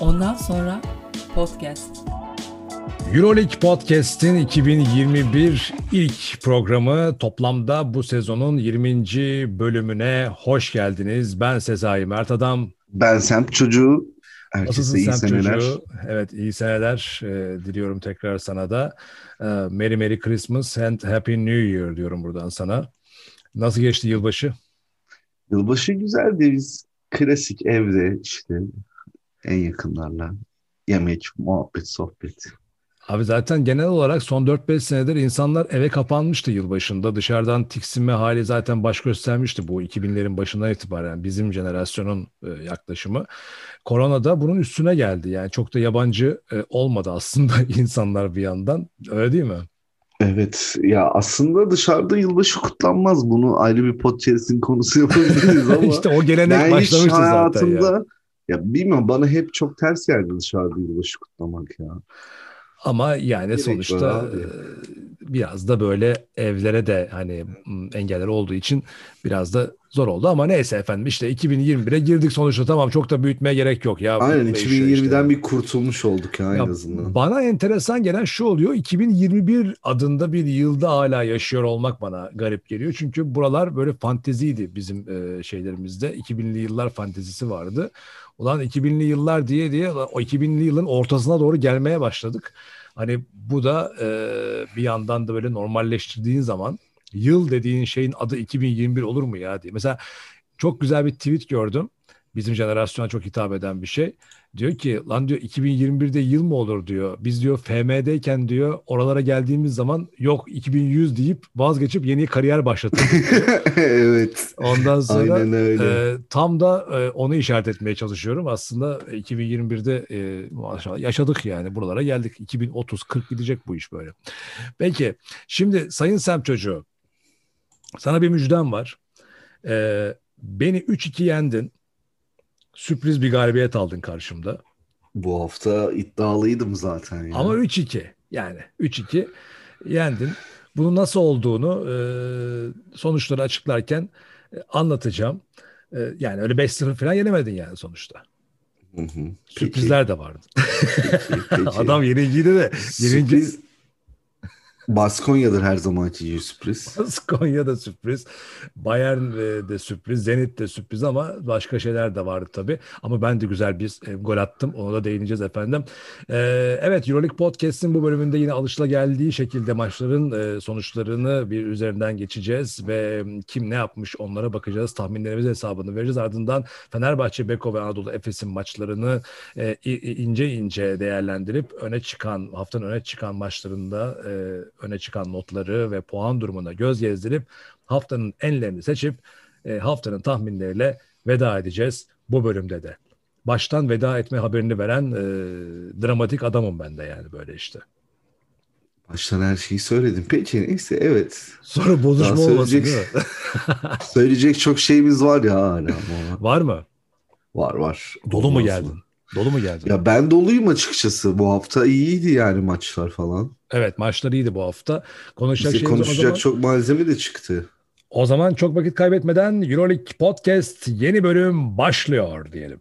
Ondan sonra podcast. Euroleague Podcast'in 2021 ilk programı toplamda bu sezonun 20. bölümüne hoş geldiniz. Ben Sezai Mert Adam. Ben Semt Çocuğu. Herkese Nasılsın iyi seneler. Çocuğu? Evet iyi seneler e, diliyorum tekrar sana da. E, Merry Merry Christmas and Happy New Year diyorum buradan sana. Nasıl geçti yılbaşı? Yılbaşı güzeldi. Biz klasik evde işte en yakınlarla yemek, muhabbet, sohbet. Abi zaten genel olarak son 4-5 senedir insanlar eve kapanmıştı yılbaşında. Dışarıdan tiksinme hali zaten baş göstermişti bu 2000'lerin başından itibaren bizim jenerasyonun e, yaklaşımı. Korona da bunun üstüne geldi. Yani çok da yabancı e, olmadı aslında insanlar bir yandan. Öyle değil mi? Evet ya aslında dışarıda yılbaşı kutlanmaz. Bunu ayrı bir podcast'in konusu yapabiliriz ama. İşte o gelenek başlamıştı zaten ya. Ya bilmiyorum bana hep çok ters geldi dışarıda yılbaşı kutlamak ya. Ama yani Gerek sonuçta e, biraz da böyle evlere de hani engeller olduğu için biraz da zor oldu ama neyse efendim işte 2021'e girdik sonuçta tamam çok da büyütmeye gerek yok ya. Aynen 2020'den işte. bir kurtulmuş olduk ya, ya en azından. Bana enteresan gelen şu oluyor 2021 adında bir yılda hala yaşıyor olmak bana garip geliyor. Çünkü buralar böyle fanteziydi bizim e, şeylerimizde 2000'li yıllar fantezisi vardı. Ulan 2000'li yıllar diye diye o 2000'li yılın ortasına doğru gelmeye başladık. Hani bu da e, bir yandan da böyle normalleştirdiğin zaman yıl dediğin şeyin adı 2021 olur mu ya diye. Mesela çok güzel bir tweet gördüm. Bizim jenerasyona çok hitap eden bir şey. Diyor ki lan diyor 2021'de yıl mı olur diyor. Biz diyor FM'deyken diyor oralara geldiğimiz zaman yok 2100 deyip vazgeçip yeni kariyer başlattık. evet. Ondan sonra. E, tam da e, onu işaret etmeye çalışıyorum. Aslında 2021'de e, maşallah yaşadık yani buralara geldik. 2030 40 gidecek bu iş böyle. Peki şimdi Sayın Sem çocuğu sana bir müjdem var. E, beni 3-2 yendin sürpriz bir galibiyet aldın karşımda. Bu hafta iddialıydım zaten. Ya. Ama 3-2 yani 3-2 yendin. Bunun nasıl olduğunu e, sonuçları açıklarken e, anlatacağım. E, yani öyle 5-0 falan yenemedin yani sonuçta. Hı hı. Sürprizler de vardı. Peki, peki. Adam yenilgiydi de. Yenilgi... Sürpriz, Baskonya'dır her zamanki sürpriz. Baskonya da sürpriz. Bayern de sürpriz. Zenit de sürpriz ama başka şeyler de vardı tabii. Ama ben de güzel bir e, gol attım. Ona da değineceğiz efendim. E, evet Euroleague Podcast'in bu bölümünde yine alışılageldiği şekilde maçların e, sonuçlarını bir üzerinden geçeceğiz ve kim ne yapmış onlara bakacağız. Tahminlerimiz hesabını vereceğiz. Ardından Fenerbahçe, Beko ve Anadolu Efes'in maçlarını ince ince değerlendirip öne çıkan, haftanın öne çıkan maçlarında öne çıkan notları ve puan durumuna göz gezdirip haftanın enlerini seçip e, haftanın tahminleriyle veda edeceğiz bu bölümde de. Baştan veda etme haberini veren e, dramatik adamım ben de yani böyle işte. Baştan her şeyi söyledim. Peki neyse evet. Sonra bozuşma Daha olmasın değil mi? söyleyecek çok şeyimiz var ya hala. Var mı? Var var. Dolu mu geldin? Dolu mu geldin? Ya ben doluyum açıkçası. Bu hafta iyiydi yani maçlar falan. Evet maçlar iyiydi bu hafta. Konuşacak, Bize konuşacak zaman... çok malzeme de çıktı. O zaman çok vakit kaybetmeden Euroleague Podcast yeni bölüm başlıyor diyelim.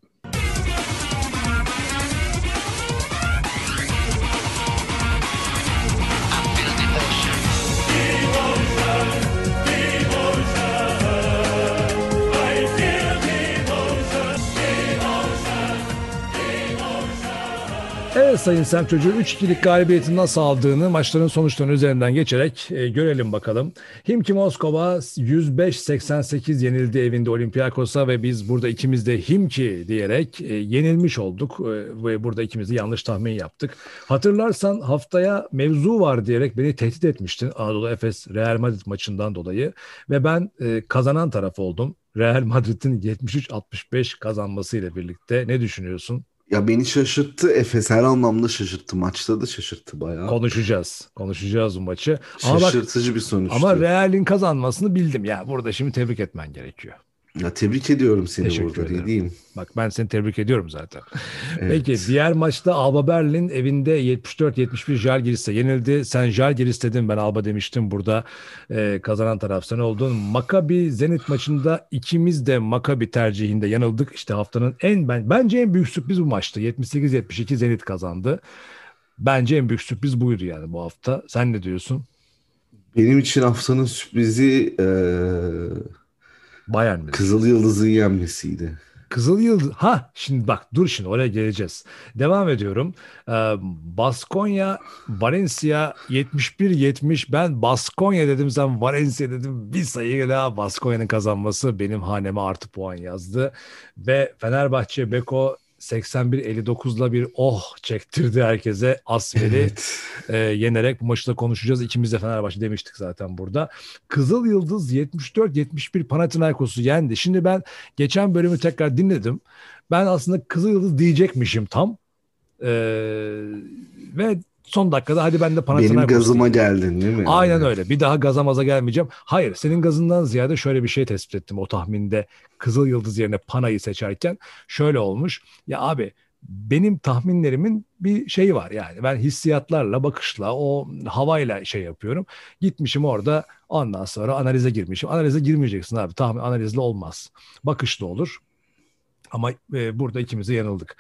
Sayın Sem Çocuğu 3-2'lik galibiyeti nasıl aldığını maçların sonuçlarının üzerinden geçerek e, görelim bakalım. Himki Moskova 105-88 yenildi evinde Olympiakos'a ve biz burada ikimiz de Himki diyerek e, yenilmiş olduk e, ve burada ikimiz de yanlış tahmin yaptık. Hatırlarsan haftaya mevzu var diyerek beni tehdit etmiştin Anadolu Efes Real Madrid maçından dolayı ve ben e, kazanan taraf oldum. Real Madrid'in 73-65 kazanmasıyla birlikte ne düşünüyorsun? Ya beni şaşırttı. Efes her anlamda şaşırttı. Maçta da şaşırttı bayağı. Konuşacağız. Konuşacağız bu maçı. Şaşırtıcı ama bak, bir sonuçtu. Ama Real'in kazanmasını bildim. Ya burada şimdi tebrik etmen gerekiyor. Ya tebrik ediyorum seni Teşekkür burada ederim. diyeyim. Bak ben seni tebrik ediyorum zaten. Evet. Peki diğer maçta Alba Berlin evinde 74-71 Žalgiris'e yenildi. Sen Žalgiris dedin ben Alba demiştim burada Ee, kazanan taraf sen oldun. Maccabi Zenit maçında ikimiz de Maccabi tercihinde yanıldık. İşte haftanın en ben bence en büyük sürpriz bu maçtı. 78-72 Zenit kazandı. Bence en büyük sürpriz buydu yani bu hafta. Sen ne diyorsun? Benim için haftanın sürprizi eee Bayern mi? Kızıl Yıldız'ın yenmesiydi. Kızıl Yıldız. Ha şimdi bak dur şimdi oraya geleceğiz. Devam ediyorum. Ee, Baskonya Valencia 71-70. Ben Baskonya dedim sen Valencia dedim. Bir sayı daha Baskonya'nın kazanması benim haneme artı puan yazdı. Ve Fenerbahçe Beko 81-59'la bir oh çektirdi herkese. Asveli Evet. e, yenerek bu maçı da konuşacağız. İkimiz de Fenerbahçe demiştik zaten burada. Kızıl Yıldız 74-71 Panathinaikos'u yendi. Şimdi ben geçen bölümü tekrar dinledim. Ben aslında Kızıl Yıldız diyecekmişim tam. E, ve son dakikada hadi ben de Panathinaikos Benim gazıma diyeyim. geldin değil mi? Aynen öyle. Bir daha gaza maza gelmeyeceğim. Hayır, senin gazından ziyade şöyle bir şey tespit ettim o tahminde. Kızıl Yıldız yerine Pana'yı seçerken şöyle olmuş. Ya abi benim tahminlerimin bir şeyi var yani. Ben hissiyatlarla, bakışla, o havayla şey yapıyorum. Gitmişim orada ondan sonra analize girmişim. Analize girmeyeceksin abi. Tahmin analizle olmaz. Bakışla olur. Ama e, burada ikimiz de yanıldık.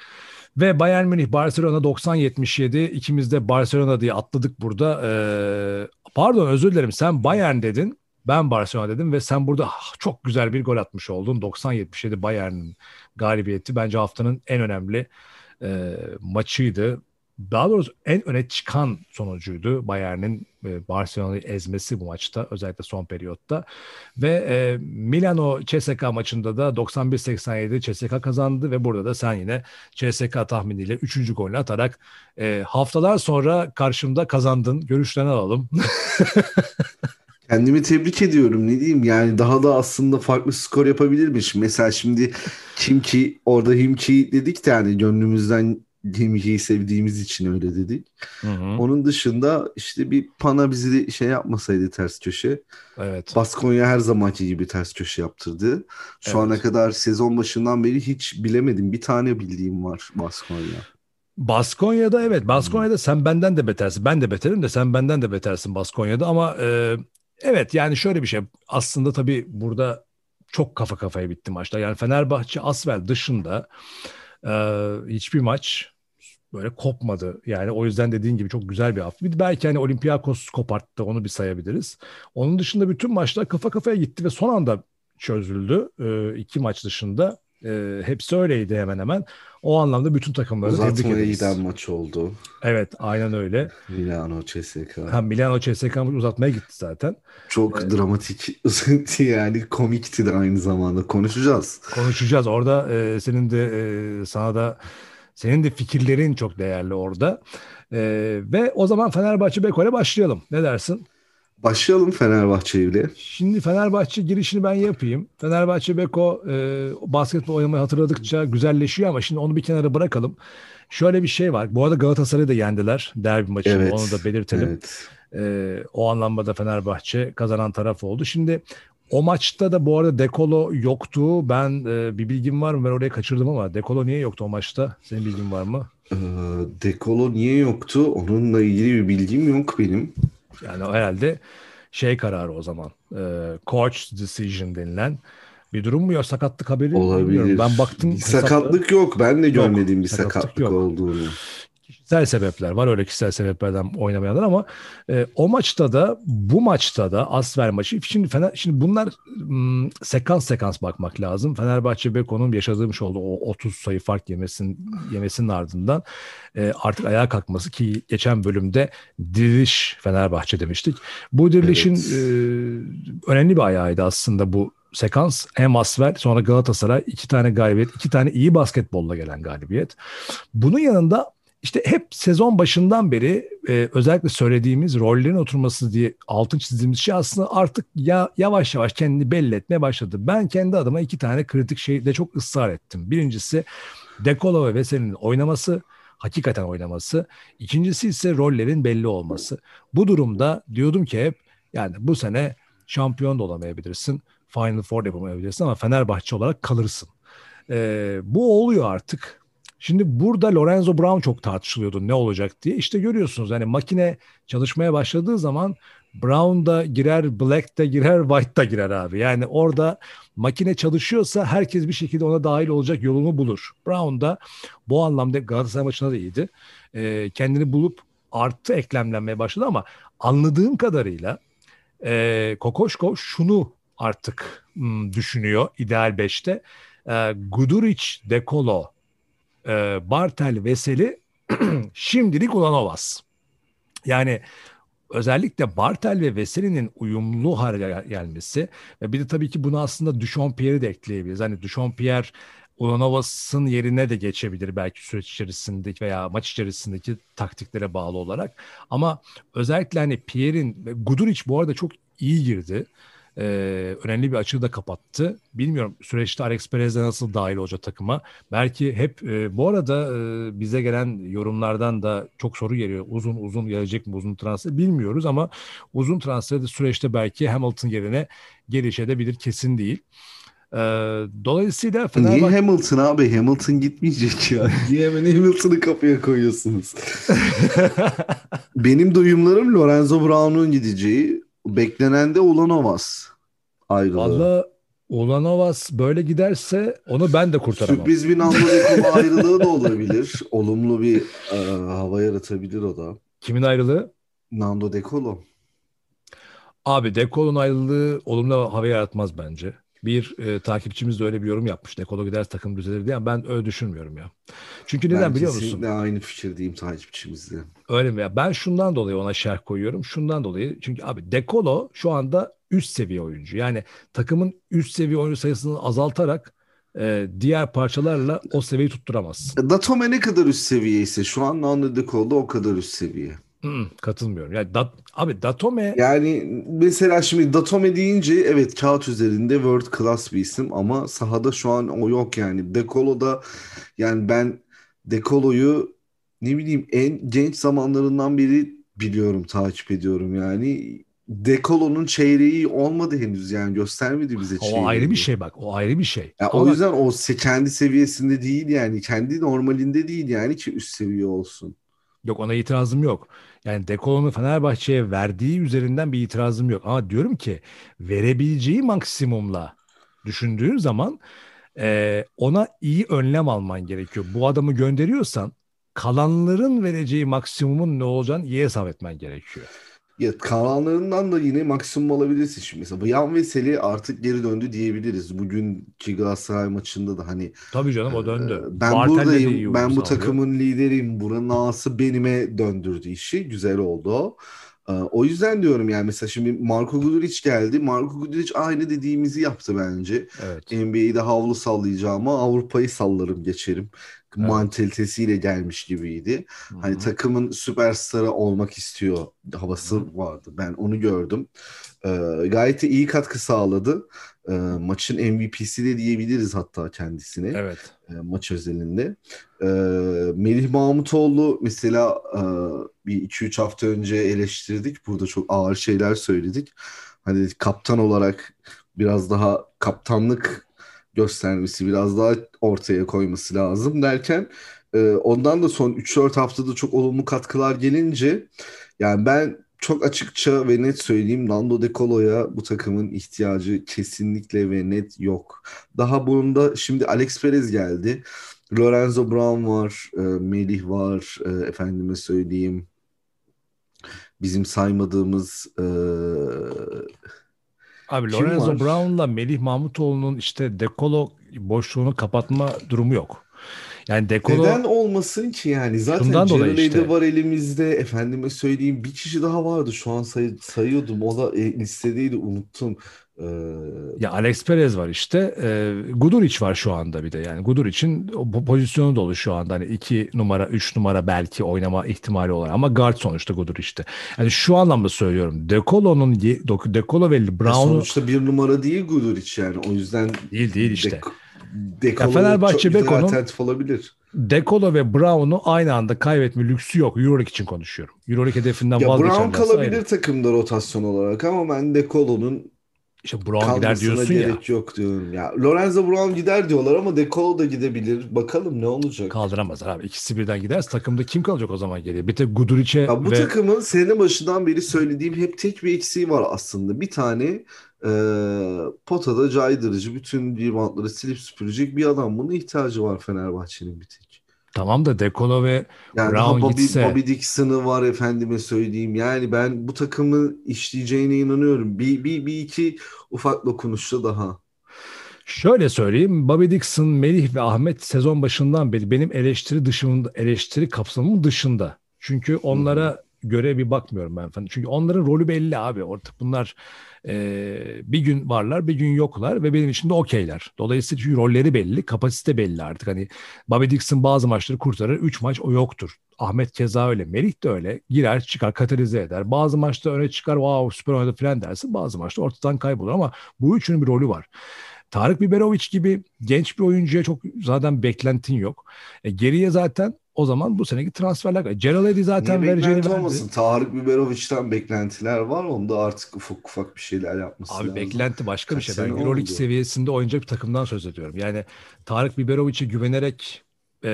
Ve Bayern Münih Barcelona 90-77 ikimiz de Barcelona diye atladık burada. Ee, pardon özür dilerim sen Bayern dedin. Ben Barcelona dedim ve sen burada çok güzel bir gol atmış oldun. 90-77 Bayern'in galibiyeti bence haftanın en önemli e, maçıydı. Daha doğrusu en öne çıkan sonucuydu Bayern'in e, Barcelona'yı ezmesi bu maçta özellikle son periyotta. Ve e, Milano CSK maçında da 91-87 CSK kazandı ve burada da sen yine CSK tahminiyle 3. golünü atarak e, haftalar sonra karşımda kazandın. Görüşlerini alalım. Kendimi tebrik ediyorum ne diyeyim yani daha da aslında farklı skor yapabilirmiş. Mesela şimdi kim ki orada Himki dedik de yani gönlümüzden Himki'yi sevdiğimiz için öyle dedik. Onun dışında işte bir Pana bizi şey yapmasaydı ters köşe. Evet. Baskonya her zamanki gibi ters köşe yaptırdı. Şu Evet. ana kadar sezon başından beri hiç bilemedim. Bir tane bildiğim var Baskonya. Baskonya'da evet. Baskonya'da sen benden de betersin. Ben de beterim de sen benden de betersin Baskonya'da ama e, evet yani şöyle bir şey. Aslında tabii burada çok kafa kafaya bitti maçlar. Yani Fenerbahçe Asvel dışında e, hiçbir maç böyle kopmadı. Yani o yüzden dediğin gibi çok güzel bir hafta. Bir de belki hani Olympiakos koparttı onu bir sayabiliriz. Onun dışında bütün maçlar kafa kafaya gitti ve son anda çözüldü. E, iki maç dışında. E, hepsi öyleydi hemen hemen. O anlamda bütün takımları tebrik Uzatmaya ederiz. giden maç oldu. Evet aynen öyle. Milano CSK. Ha, Milano CSK uzatmaya gitti zaten. Çok dramatik yani komikti de aynı zamanda. Konuşacağız. Konuşacağız orada e, senin de e, sana da senin de fikirlerin çok değerli orada. E, ve o zaman Fenerbahçe Beko'yla başlayalım. Ne dersin? Başlayalım Fenerbahçe ile. Şimdi Fenerbahçe girişini ben yapayım. Fenerbahçe Beko e, basketbol oynamayı hatırladıkça güzelleşiyor ama şimdi onu bir kenara bırakalım. Şöyle bir şey var. Bu arada Galatasaray'ı da yendiler derbi maçında. Evet. Onu da belirtelim. Evet. Ee, o anlamda da Fenerbahçe kazanan taraf oldu. Şimdi o maçta da bu arada Dekolo yoktu. Ben e, bir bilgim var mı? Ben oraya kaçırdım ama Dekolo niye yoktu o maçta? Senin bilgin var mı? Ee, Dekolo niye yoktu? Onunla ilgili bir bilgim yok benim. Yani herhalde şey kararı o zaman. E, coach decision denilen bir durum mu yok? Sakatlık haberi Olabilir. bilmiyorum. Ben baktım. Bir hesapta. sakatlık yok. Ben de görmedim bir sakatlık sakatlık, yok. olduğunu. Kişisel sebepler var öyle kişisel sebeplerden oynamayanlar ama e, o maçta da bu maçta da Asver maçı şimdi Fener şimdi bunlar m, sekans sekans bakmak lazım. Fenerbahçe Beko'nun yaşadığımız oldu o 30 sayı fark yemesin yemesinin ardından e, artık ayağa kalkması ki geçen bölümde diriliş Fenerbahçe demiştik. Bu dirilişin Evet. e, önemli bir ayağıydı aslında bu sekans. Hem Asver sonra Galatasaray iki tane galibiyet, iki tane iyi basketbolla gelen galibiyet. Bunun yanında işte hep sezon başından beri e, özellikle söylediğimiz rollerin oturması diye altın çizdiğimiz şey aslında artık ya yavaş yavaş kendini belli etmeye başladı. Ben kendi adıma iki tane kritik şeyde çok ısrar ettim. Birincisi Dekolo ve Veseli'nin oynaması, hakikaten oynaması. İkincisi ise rollerin belli olması. Bu durumda diyordum ki hep yani bu sene şampiyon da olamayabilirsin. Final Four yapamayabilirsin ama Fenerbahçe olarak kalırsın. E, bu oluyor artık. Şimdi burada Lorenzo Brown çok tartışılıyordu ne olacak diye. İşte görüyorsunuz hani makine çalışmaya başladığı zaman Brown da girer, Black de girer, White da girer abi. Yani orada makine çalışıyorsa herkes bir şekilde ona dahil olacak yolunu bulur. Brown da bu anlamda Galatasaray maçında da iyiydi. E, kendini bulup artı eklemlenmeye başladı ama anladığım kadarıyla e, Kokoşko şunu artık hmm, düşünüyor ideal 5'te. E, Guduric, Dekolo, e, Bartel, Veseli şimdilik Ulanovas. Yani özellikle Bartel ve Veseli'nin uyumlu hale gelmesi ve bir de tabii ki bunu aslında Duchampierre'i de ekleyebiliriz. Hani Duchampier Ulanovas'ın yerine de geçebilir belki süreç içerisindeki veya maç içerisindeki taktiklere bağlı olarak. Ama özellikle hani Pierre'in Guduric bu arada çok iyi girdi. Ee, önemli bir açığı da kapattı. Bilmiyorum süreçte Alex Perez de nasıl dahil olacak takıma. Belki hep e, bu arada e, bize gelen yorumlardan da çok soru geliyor. Uzun uzun gelecek mi uzun transfer bilmiyoruz ama uzun transfer de süreçte belki Hamilton yerine gelişebilir kesin değil. Ee, dolayısıyla Fenerbahçe... Niye Hamilton abi? Hamilton gitmeyecek ya. Niye hemen Hamilton'ı kapıya koyuyorsunuz? Benim duyumlarım Lorenzo Brown'un gideceği. Beklenen de Ulanovas ayrılığı. Valla Ulanovas böyle giderse onu ben de kurtaramam. Sürpriz bir Nando ayrılığı da olabilir. Olumlu bir e, hava yaratabilir o da. Kimin ayrılığı? Nando De Colo. Abi De Colo'nun ayrılığı olumlu hava yaratmaz bence. Bir e, takipçimiz de öyle bir yorum yapmış. Dekolo gider takım düzelir diye. Ben öyle düşünmüyorum ya. Çünkü neden ben biliyor musun? Ben aynı fikirdeyim takipçimizle. Öyle mi ya? Ben şundan dolayı ona şerh koyuyorum. Şundan dolayı. Çünkü abi Dekolo şu anda üst seviye oyuncu. Yani takımın üst seviye oyuncu sayısını azaltarak e, diğer parçalarla o seviyeyi tutturamazsın. Datome ne kadar üst seviye ise şu an Nando Dekolo o kadar üst seviye. Hmm, katılmıyorum. Yani dat, abi Datome yani mesela şimdi Datome deyince evet kağıt üzerinde world class bir isim ama sahada şu an o yok yani. Dekolo'da yani ben Dekolo'yu ne bileyim en genç zamanlarından beri biliyorum, takip ediyorum yani. Dekolo'nun çeyreği olmadı henüz yani göstermedi bize çeyreği. O ayrı bir şey bak. O ayrı bir şey. Ya Ama... O yüzden o kendi seviyesinde değil yani. Kendi normalinde değil yani ki üst seviye olsun. Yok ona itirazım yok. Yani Dekolo'nun Fenerbahçe'ye verdiği üzerinden bir itirazım yok. Ama diyorum ki verebileceği maksimumla düşündüğün zaman e, ona iyi önlem alman gerekiyor. Bu adamı gönderiyorsan kalanların vereceği maksimumun ne olacağını iyi hesap etmen gerekiyor. Ya kalanlarından da yine maksimum alabilirsin şimdi. Mesela Bayan Veseli artık geri döndü diyebiliriz. Bugünkü Galatasaray maçında da hani Tabii canım o döndü. E, ben Bartel'de buradayım. Ben bu takımın lideriyim. Buranın ağası benime döndürdü işi. Güzel oldu o. E, o yüzden diyorum yani mesela şimdi Marco Guduric geldi. Marco Guduric aynı dediğimizi yaptı bence. Evet. NBA'de havlu sallayacağıma Avrupa'yı sallarım geçerim evet. mantalitesiyle gelmiş gibiydi. Hı-hı. Hani takımın süperstarı olmak istiyor havası Hı-hı. vardı. Ben onu gördüm. Ee, gayet de iyi katkı sağladı. Ee, maçın MVP'si de diyebiliriz hatta kendisine. Evet. E, maç özelinde. Ee, Melih Mahmutoğlu mesela e, bir 2-3 hafta önce eleştirdik. Burada çok ağır şeyler söyledik. Hani kaptan olarak biraz daha kaptanlık göstermesi, biraz daha ortaya koyması lazım derken e, ondan da son 3-4 haftada çok olumlu katkılar gelince yani ben çok açıkça ve net söyleyeyim Nando De Colo'ya bu takımın ihtiyacı kesinlikle ve net yok. Daha bunun da şimdi Alex Perez geldi. Lorenzo Brown var, e, Melih var, e, efendime söyleyeyim. Bizim saymadığımız e, Abi Kim Lorenzo var? Brown'la Melih Mahmutoğlu'nun işte dekolo boşluğunu kapatma durumu yok. Yani dekolo... Neden olmasın ki yani? Zaten Jared işte. var elimizde. Efendime söyleyeyim bir kişi daha vardı. Şu an say sayıyordum. O da e, listedeydi unuttum. Ee... Ya Alex Perez var işte. E, Guduric var şu anda bir de. Yani Guduric'in pozisyonu dolu şu anda. Hani iki numara, üç numara belki oynama ihtimali olarak. Ama guard sonuçta Guduric'te. Yani şu anlamda söylüyorum. Dekolo'nun Dekolo ve Brown'u... Sonuçta bir numara değil Guduric yani. O yüzden... Değil değil işte. Dek Dekolo Fenerbahçe Beko'nun olabilir. Dekolo ve Brown'u aynı anda kaybetme lüksü yok. Euroleague için konuşuyorum. Euroleague hedefinden ya vazgeçemez. Brown kalabilir ayrı. takımda rotasyon olarak ama ben Dekolo'nun işte Brown gider Kalmasına diyorsun ya. gerek yok diyorum. Ya Lorenzo Brown gider diyorlar ama De Colo da gidebilir. Bakalım ne olacak. Kaldıramazlar abi. İkisi birden giderse takımda kim kalacak o zaman geriye? Bir tek Guduric'e Ya bu ve takımın sene başından beri söylediğim hep tek bir eksiği var aslında. Bir tane e, potada caydırıcı bütün reboundları silip süpürecek bir adam. Buna ihtiyacı var Fenerbahçe'nin bir tek. Tamam da Dekolo ve Yani Brown Bobby, gitse- Bobby Dixon'ı var efendime söyleyeyim. Yani ben bu takımın işleyeceğine inanıyorum. Bir, bir, bir iki ufak dokunuşla daha. Şöyle söyleyeyim. Bobby Dixon, Melih ve Ahmet sezon başından beri benim eleştiri dışında, eleştiri kapsamımın dışında. Çünkü onlara göre bir bakmıyorum ben falan. Çünkü onların rolü belli abi. Artık bunlar e, bir gün varlar, bir gün yoklar ve benim için de okeyler. Dolayısıyla çünkü rolleri belli, kapasite belli artık. Hani Bobby Dixon bazı maçları kurtarır, 3 maç o yoktur. Ahmet keza öyle, Melih de öyle. Girer, çıkar, katalize eder. Bazı maçta öne çıkar, wow süper oynadı falan dersin. Bazı maçta ortadan kaybolur ama bu üçünün bir rolü var. Tarık Biberovic gibi genç bir oyuncuya çok zaten beklentin yok. E, geriye zaten o zaman bu seneki transferler. Gerald Eddy zaten Niye vereceğini verdi. olmasın? Tarık Biberovic'ten beklentiler var. Onda artık ufak ufak bir şeyler yapması Abi lazım. beklenti başka bir Kaç şey. Ben Euroleague seviyesinde oynayacak bir takımdan söz ediyorum. Yani Tarık Biberovic'e güvenerek e,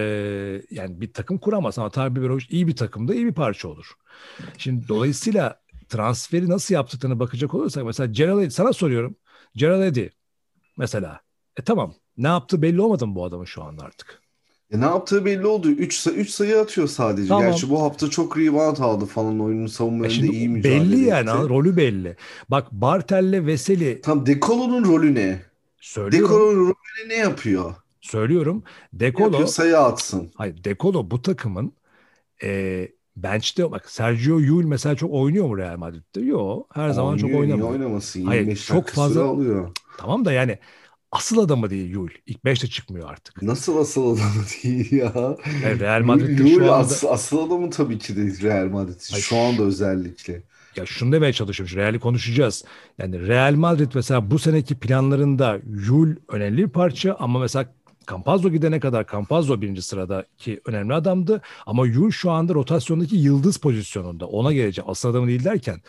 yani bir takım kuramaz ama Tarık Biberovic iyi bir takımda iyi bir parça olur. Şimdi dolayısıyla transferi nasıl yaptıklarına bakacak olursak mesela Gerald Eddy sana soruyorum. Gerald Eddy mesela e tamam ne yaptığı belli olmadı mı bu adamın şu anda artık? E ne yaptığı belli oldu. 3 sayı, üç sayı atıyor sadece. Tamam. Gerçi bu hafta çok rebound aldı falan. Oyunun E savunmalarında şimdi iyi mücadele belli yani etti. ha, rolü belli. Bak Bartel'le Veseli Tam Dekolo'nun rolü ne? söylüyorum. Dekolo'nun rolü ne yapıyor? Söylüyorum. Ne Dekolo yapıyor? Sayı atsın. Hayır Dekolo bu takımın e, bench'te bak Sergio Yul mesela çok oynuyor mu Real Madrid'de? Yok. Her zaman çok Oynuyor, oynamıyor. oynamasın? Hayır, 25 çok fazla- alıyor. Tamam da yani asıl adamı değil Yul. İlk 5'te çıkmıyor artık. Nasıl asıl adamı değil ya? Yani Real Madrid'de Yul şu anda as- asıl adamı tabii ki de Real Madrid. Hayır. Şu anda özellikle. ya şunu demeye çalışıyorum. Real'i konuşacağız. Yani Real Madrid mesela bu seneki planlarında Yul önemli bir parça ama mesela Campazzo gidene kadar Campazzo birinci sıradaki önemli adamdı. Ama Yul şu anda rotasyondaki yıldız pozisyonunda. Ona gelecek. Asıl adamı değil derken.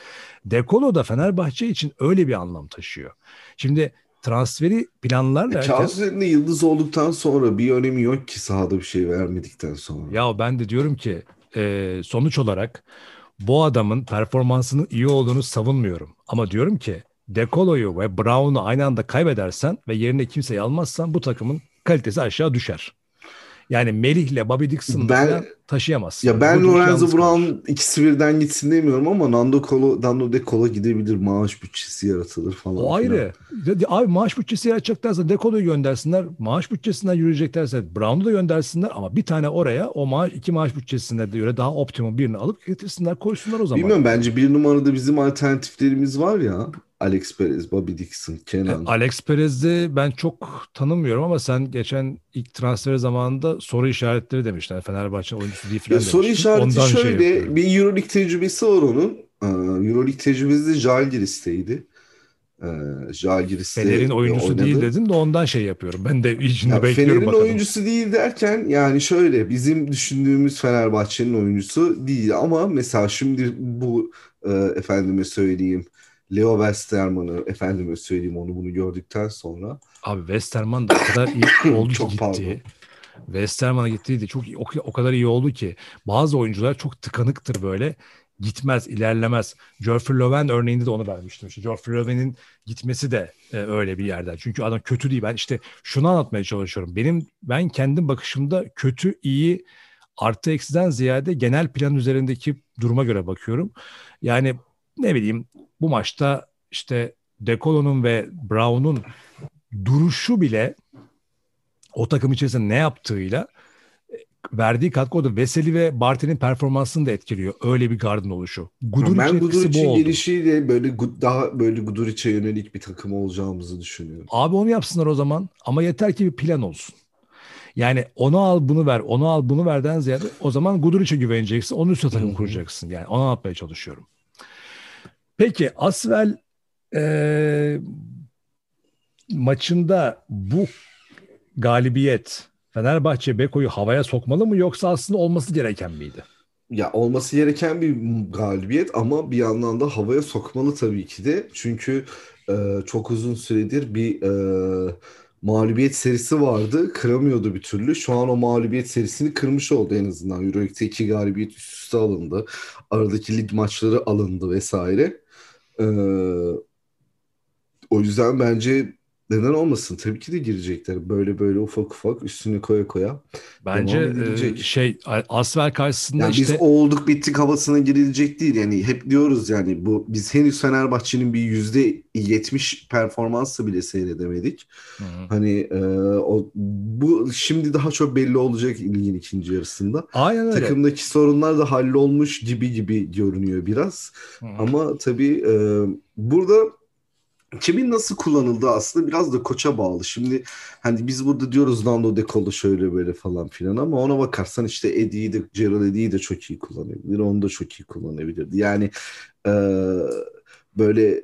Dekolo da Fenerbahçe için öyle bir anlam taşıyor. Şimdi transferi planlarlarken Kağıt üzerinde yıldız olduktan sonra bir önemi yok ki sahada bir şey vermedikten sonra. ya ben de diyorum ki e, sonuç olarak bu adamın performansının iyi olduğunu savunmuyorum. Ama diyorum ki Dekolo'yu ve Brown'u aynı anda kaybedersen ve yerine kimseyi almazsan bu takımın kalitesi aşağı düşer. Yani Melih'le Bobby Dixon'la falan taşıyamazsın. Ya ben Lorenzo. Brown ikisi birden gitsin demiyorum ama Nando Colo, Nando De Colo gidebilir. Maaş bütçesi yaratılır falan. O ayrı. De- de- Abi maaş bütçesi yaratacaklarsa Dekolo'yu göndersinler. Maaş bütçesinden yürüyeceklerse Brown'u da göndersinler. Ama bir tane oraya o maaş iki maaş bütçesine de göre daha optimum birini alıp getirsinler koysunlar o zaman. Bilmiyorum bence bir numarada bizim alternatiflerimiz var ya. Alex Perez, Bobby Dixon, Kenan. E, Alex Perez'i ben çok tanımıyorum ama sen geçen ilk transfer zamanında soru işaretleri demiştin. Fenerbahçe oyuncusu değil falan soru işareti Ondan şey şöyle yapıyorum. bir Euroleague tecrübesi var onun. Ee, Euroleague tecrübesi de Žalgiris'teydi. Ee, Žalgiris'te Fener'in oyuncusu oynadı. değil dedin de ondan şey yapıyorum. Ben de içinde Ya bekliyorum Fener'in bakalım. oyuncusu değil derken yani şöyle bizim düşündüğümüz Fenerbahçe'nin oyuncusu değil ama mesela şimdi bu e, efendime söyleyeyim Leo Westerman'ı efendime söyleyeyim onu bunu gördükten sonra Abi Westerman da o kadar iyi oldu ki Çok gitti. pardon. Westerman'a gittiydi. Çok iyi- o, o kadar iyi oldu ki bazı oyuncular çok tıkanıktır böyle. Gitmez, ilerlemez. Geoffrey Löwen örneğinde de onu vermiştim. İşte Geoffrey Löwen'in gitmesi de e, öyle bir yerden. Çünkü adam kötü değil. Ben işte şunu anlatmaya çalışıyorum. Benim ben kendim bakışımda kötü, iyi, artı eksiden ziyade genel plan üzerindeki duruma göre bakıyorum. Yani ne bileyim bu maçta işte Dekolo'nun ve Brown'un duruşu bile o takım içerisinde ne yaptığıyla e, verdiği katkı o da Veseli ve Bartel'in performansını da etkiliyor. Öyle bir gardın oluşu. Guduric'in ben bu Guduric'in oldu. gelişiyle böyle daha böyle Guduric'e yönelik bir takım olacağımızı düşünüyorum. Abi onu yapsınlar o zaman ama yeter ki bir plan olsun. Yani onu al bunu ver, onu al bunu verden ziyade o zaman Guduric'e güveneceksin. Onun üstüne takım kuracaksın. Yani onu anlatmaya çalışıyorum. Peki Asvel e, maçında bu galibiyet Fenerbahçe Beko'yu havaya sokmalı mı yoksa aslında olması gereken miydi? ya olması gereken bir galibiyet ama bir yandan da havaya sokmalı tabii ki de. Çünkü e, çok uzun süredir bir e, mağlubiyet serisi vardı. Kıramıyordu bir türlü. Şu an o mağlubiyet serisini kırmış oldu en azından. Euroleague'de iki galibiyet üst üste alındı. Aradaki lig maçları alındı vesaire. E, o yüzden bence neden olmasın? Tabii ki de girecekler. Böyle böyle ufak ufak üstüne koya koya. Bence e, şey Asfer karşısında Yani işte biz olduk bittik havasına girilecek değil. Yani hep diyoruz yani bu biz henüz Fenerbahçe'nin bir yüzde yetmiş performansı bile seyredemedik. Hı hı. Hani e, o bu şimdi daha çok belli olacak ligin ikinci yarısında. Aynen öyle. Takımdaki sorunlar da hallolmuş gibi gibi görünüyor biraz. Hı hı. Ama tabii e, burada kimin nasıl kullanıldığı aslında biraz da koça bağlı. Şimdi hani biz burada diyoruz Nando De Colo şöyle böyle falan filan ama ona bakarsan işte Eddie'yi de Gerald Eddie'yi de çok iyi kullanabilir. Onu da çok iyi kullanabilirdi. Yani e, böyle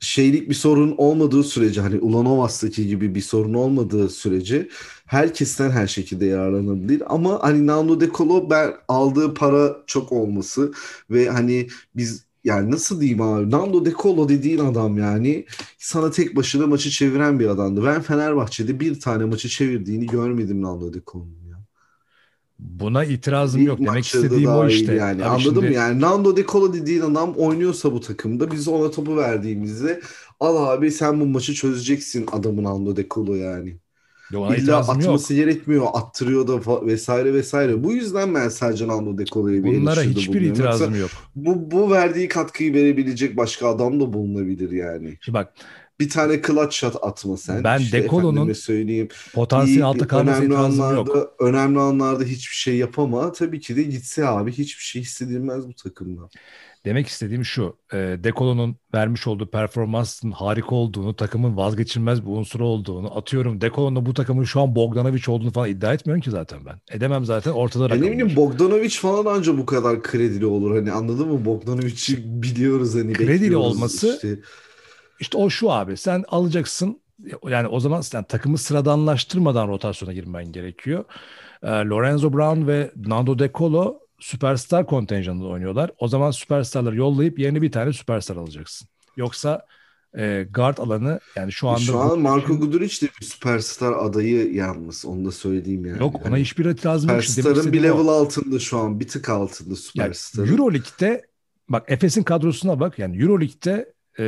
şeylik bir sorun olmadığı sürece hani Ulanovas'taki gibi bir sorun olmadığı sürece herkesten her şekilde yararlanabilir. Ama hani Nando De Colo ben aldığı para çok olması ve hani biz yani nasıl diyeyim abi Nando De Colo dediğin adam yani sana tek başına maçı çeviren bir adamdı. Ben Fenerbahçe'de bir tane maçı çevirdiğini görmedim Nando De Colo'nun ya. Buna itirazım İlk yok. Demek istediğim o işte. Yani. Abi Anladın şimdi-? Yani Nando De Colo dediğin adam oynuyorsa bu takımda biz ona topu verdiğimizde al abi sen bu maçı çözeceksin adamın Nando De Colo yani. Ona İlla itirazım yok. atması gerekmiyor. Attırıyor da vesaire vesaire. Bu yüzden ben Sercan Nando De Colo'ya bir Bunlara hiçbir bulunuyorum. Yoksa itirazım yok. bu, bu verdiği katkıyı verebilecek başka adam da bulunabilir yani. Şimdi bak Bir tane clutch shot atma sen. Ben İşte De Colo'nun efendime söyleyeyim. potansiyel altı kalması önemli anlarda, yok. önemli anlarda hiçbir şey yapama. Tabii ki de gitse abi hiçbir şey hissedilmez bu takımda. Demek istediğim şu. E, De Colo'nun vermiş olduğu performansın harika olduğunu, takımın vazgeçilmez bir unsuru olduğunu, atıyorum De Colo'nun bu takımın şu an Bogdanovic olduğunu falan iddia etmiyorum ki zaten ben. Edemem zaten ortada Ya ne bileyim Bogdanovic falan anca bu kadar kredili olur. Hani anladın mı? Bogdanovic'i biliyoruz hani Kredili olması- işte. İşte o şu abi sen alacaksın yani o zaman sen takımı sıradanlaştırmadan rotasyona girmen gerekiyor. Ee, Lorenzo Brown ve Nando De Colo süperstar kontenjanında oynuyorlar. O zaman süperstarları yollayıp yerine bir tane süperstar alacaksın. Yoksa e, guard alanı yani şu anda Şu an Marco Guduric de bir süperstar adayı yalnız. Onu da söyleyeyim yani. yok ona Hani hiçbir itirazım yok. İşte demek Süperstar'ın bir istediğim o. level altında şu an. Bir tık altında Yani süperstar'ın. Euroleague'de bak Efes'in kadrosuna bak. Yani Euroleague'de e,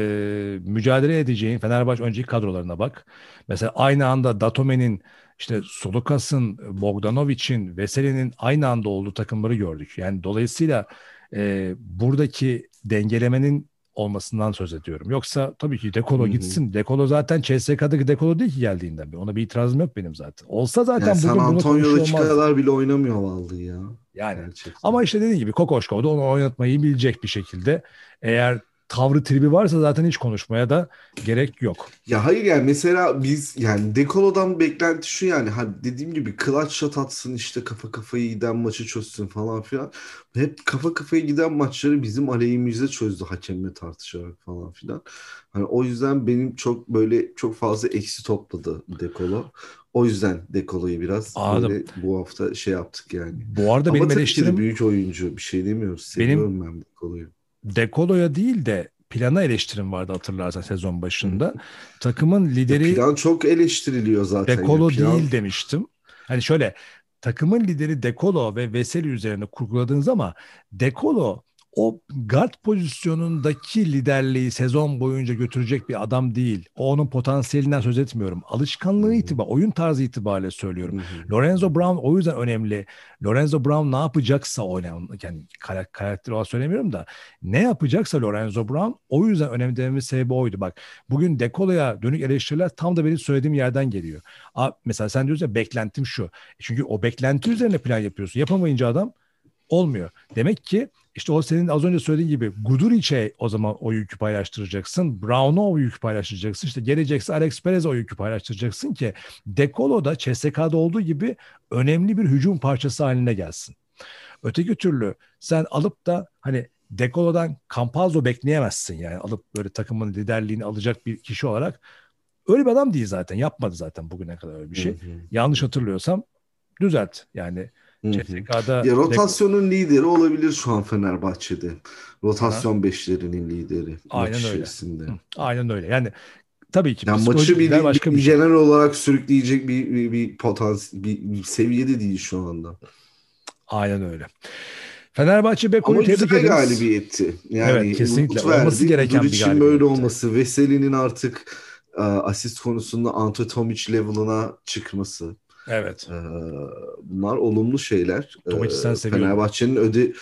mücadele edeceğin Fenerbahçe önceki kadrolarına bak. Mesela aynı anda Datome'nin işte Solukas'ın, Bogdanovic'in, Veseli'nin aynı anda olduğu takımları gördük. Yani dolayısıyla e, buradaki dengelemenin olmasından söz ediyorum. Yoksa tabii ki Dekolo gitsin. Dekolo zaten CSK'daki Dekolo değil ki geldiğinden beri. Ona bir itirazım yok benim zaten. Olsa zaten Yani San bugün Antonio'daki olmazdı. kadar bile oynamıyor vallahi ya. Yani Gerçekten. ama işte dediğim gibi Kokoşkov da onu oynatmayı bilecek bir şekilde. Eğer tavrı tribi varsa zaten hiç konuşmaya da gerek yok. Ya hayır yani mesela biz yani Dekolo'dan beklenti şu yani hani dediğim gibi clutch shot atsın işte kafa kafaya giden maçı çözsün falan filan. Hep kafa kafaya giden maçları bizim aleyhimize çözdü hakemle tartışarak falan filan. Hani o yüzden benim çok böyle çok fazla eksi topladı Dekolo. O yüzden Dekolo'yu biraz Anladım. böyle bu hafta şey yaptık yani. Bu arada Ama benim eleştirim büyük oyuncu bir şey demiyoruz. Benim- Seviyorum ben Dekolo'yu. Dekolo'ya değil de plana eleştirim vardı hatırlarsan sezon başında. Takımın lideri Plan çok eleştiriliyor zaten. Dekolo plan- değil demiştim. Hani şöyle takımın lideri Dekolo ve Veseli üzerine kurguladığınız ama Dekolo o guard pozisyonundaki liderliği sezon boyunca götürecek bir adam değil. O onun potansiyelinden söz etmiyorum. Alışkanlığı itibariyle, oyun tarzı itibariyle söylüyorum. Hı hı. Lorenzo Brown o yüzden önemli. Lorenzo Brown ne yapacaksa oynayan yani karak- karakter olarak söylemiyorum da ne yapacaksa Lorenzo Brown o yüzden önemli dememin sebebi oydu. Bak bugün Dekolo'ya dönük eleştiriler tam da benim söylediğim yerden geliyor. Aa, mesela sen diyorsun ya beklentim şu. E Çünkü o beklenti üzerine plan yapıyorsun. Yapamayınca adam olmuyor. Demek ki işte o senin az önce söylediğin gibi Guduric'e o zaman o yükü paylaştıracaksın. Brown'a o yükü paylaştıracaksın. İşte gelecekse Alex Perez'e o yükü paylaştıracaksın ki Dekolo da CSK'da olduğu gibi önemli bir hücum parçası haline gelsin. Öteki türlü sen alıp da hani Dekolo'dan Campazzo bekleyemezsin yani alıp böyle takımın liderliğini alacak bir kişi olarak. Öyle bir adam değil zaten. Yapmadı zaten bugüne kadar öyle bir şey. Hı hı. Yanlış hatırlıyorsam düzelt. Yani CSK'da ya rotasyonun lideri olabilir şu an Fenerbahçe'de. Rotasyon ha. beşlerinin lideri. Aynen öyle. Içerisinde. Aynen öyle. Yani tabii ki yani maçı bir, başka bir, şey. genel olarak sürükleyecek bir bir, bir potansiyel bir, bir seviyede değil şu anda. Aynen öyle. Fenerbahçe Beko'yu tebrik ederiz. Ama galibiyetti. Yani evet, kesinlikle. Olması gereken bir galibiyet. böyle olması. Veseli'nin artık e, asist konusunda Ante Tomic level'ına çıkması. Evet. E, bunlar olumlu şeyler. Sen seviyorsun. Fenerbahçe'nin öde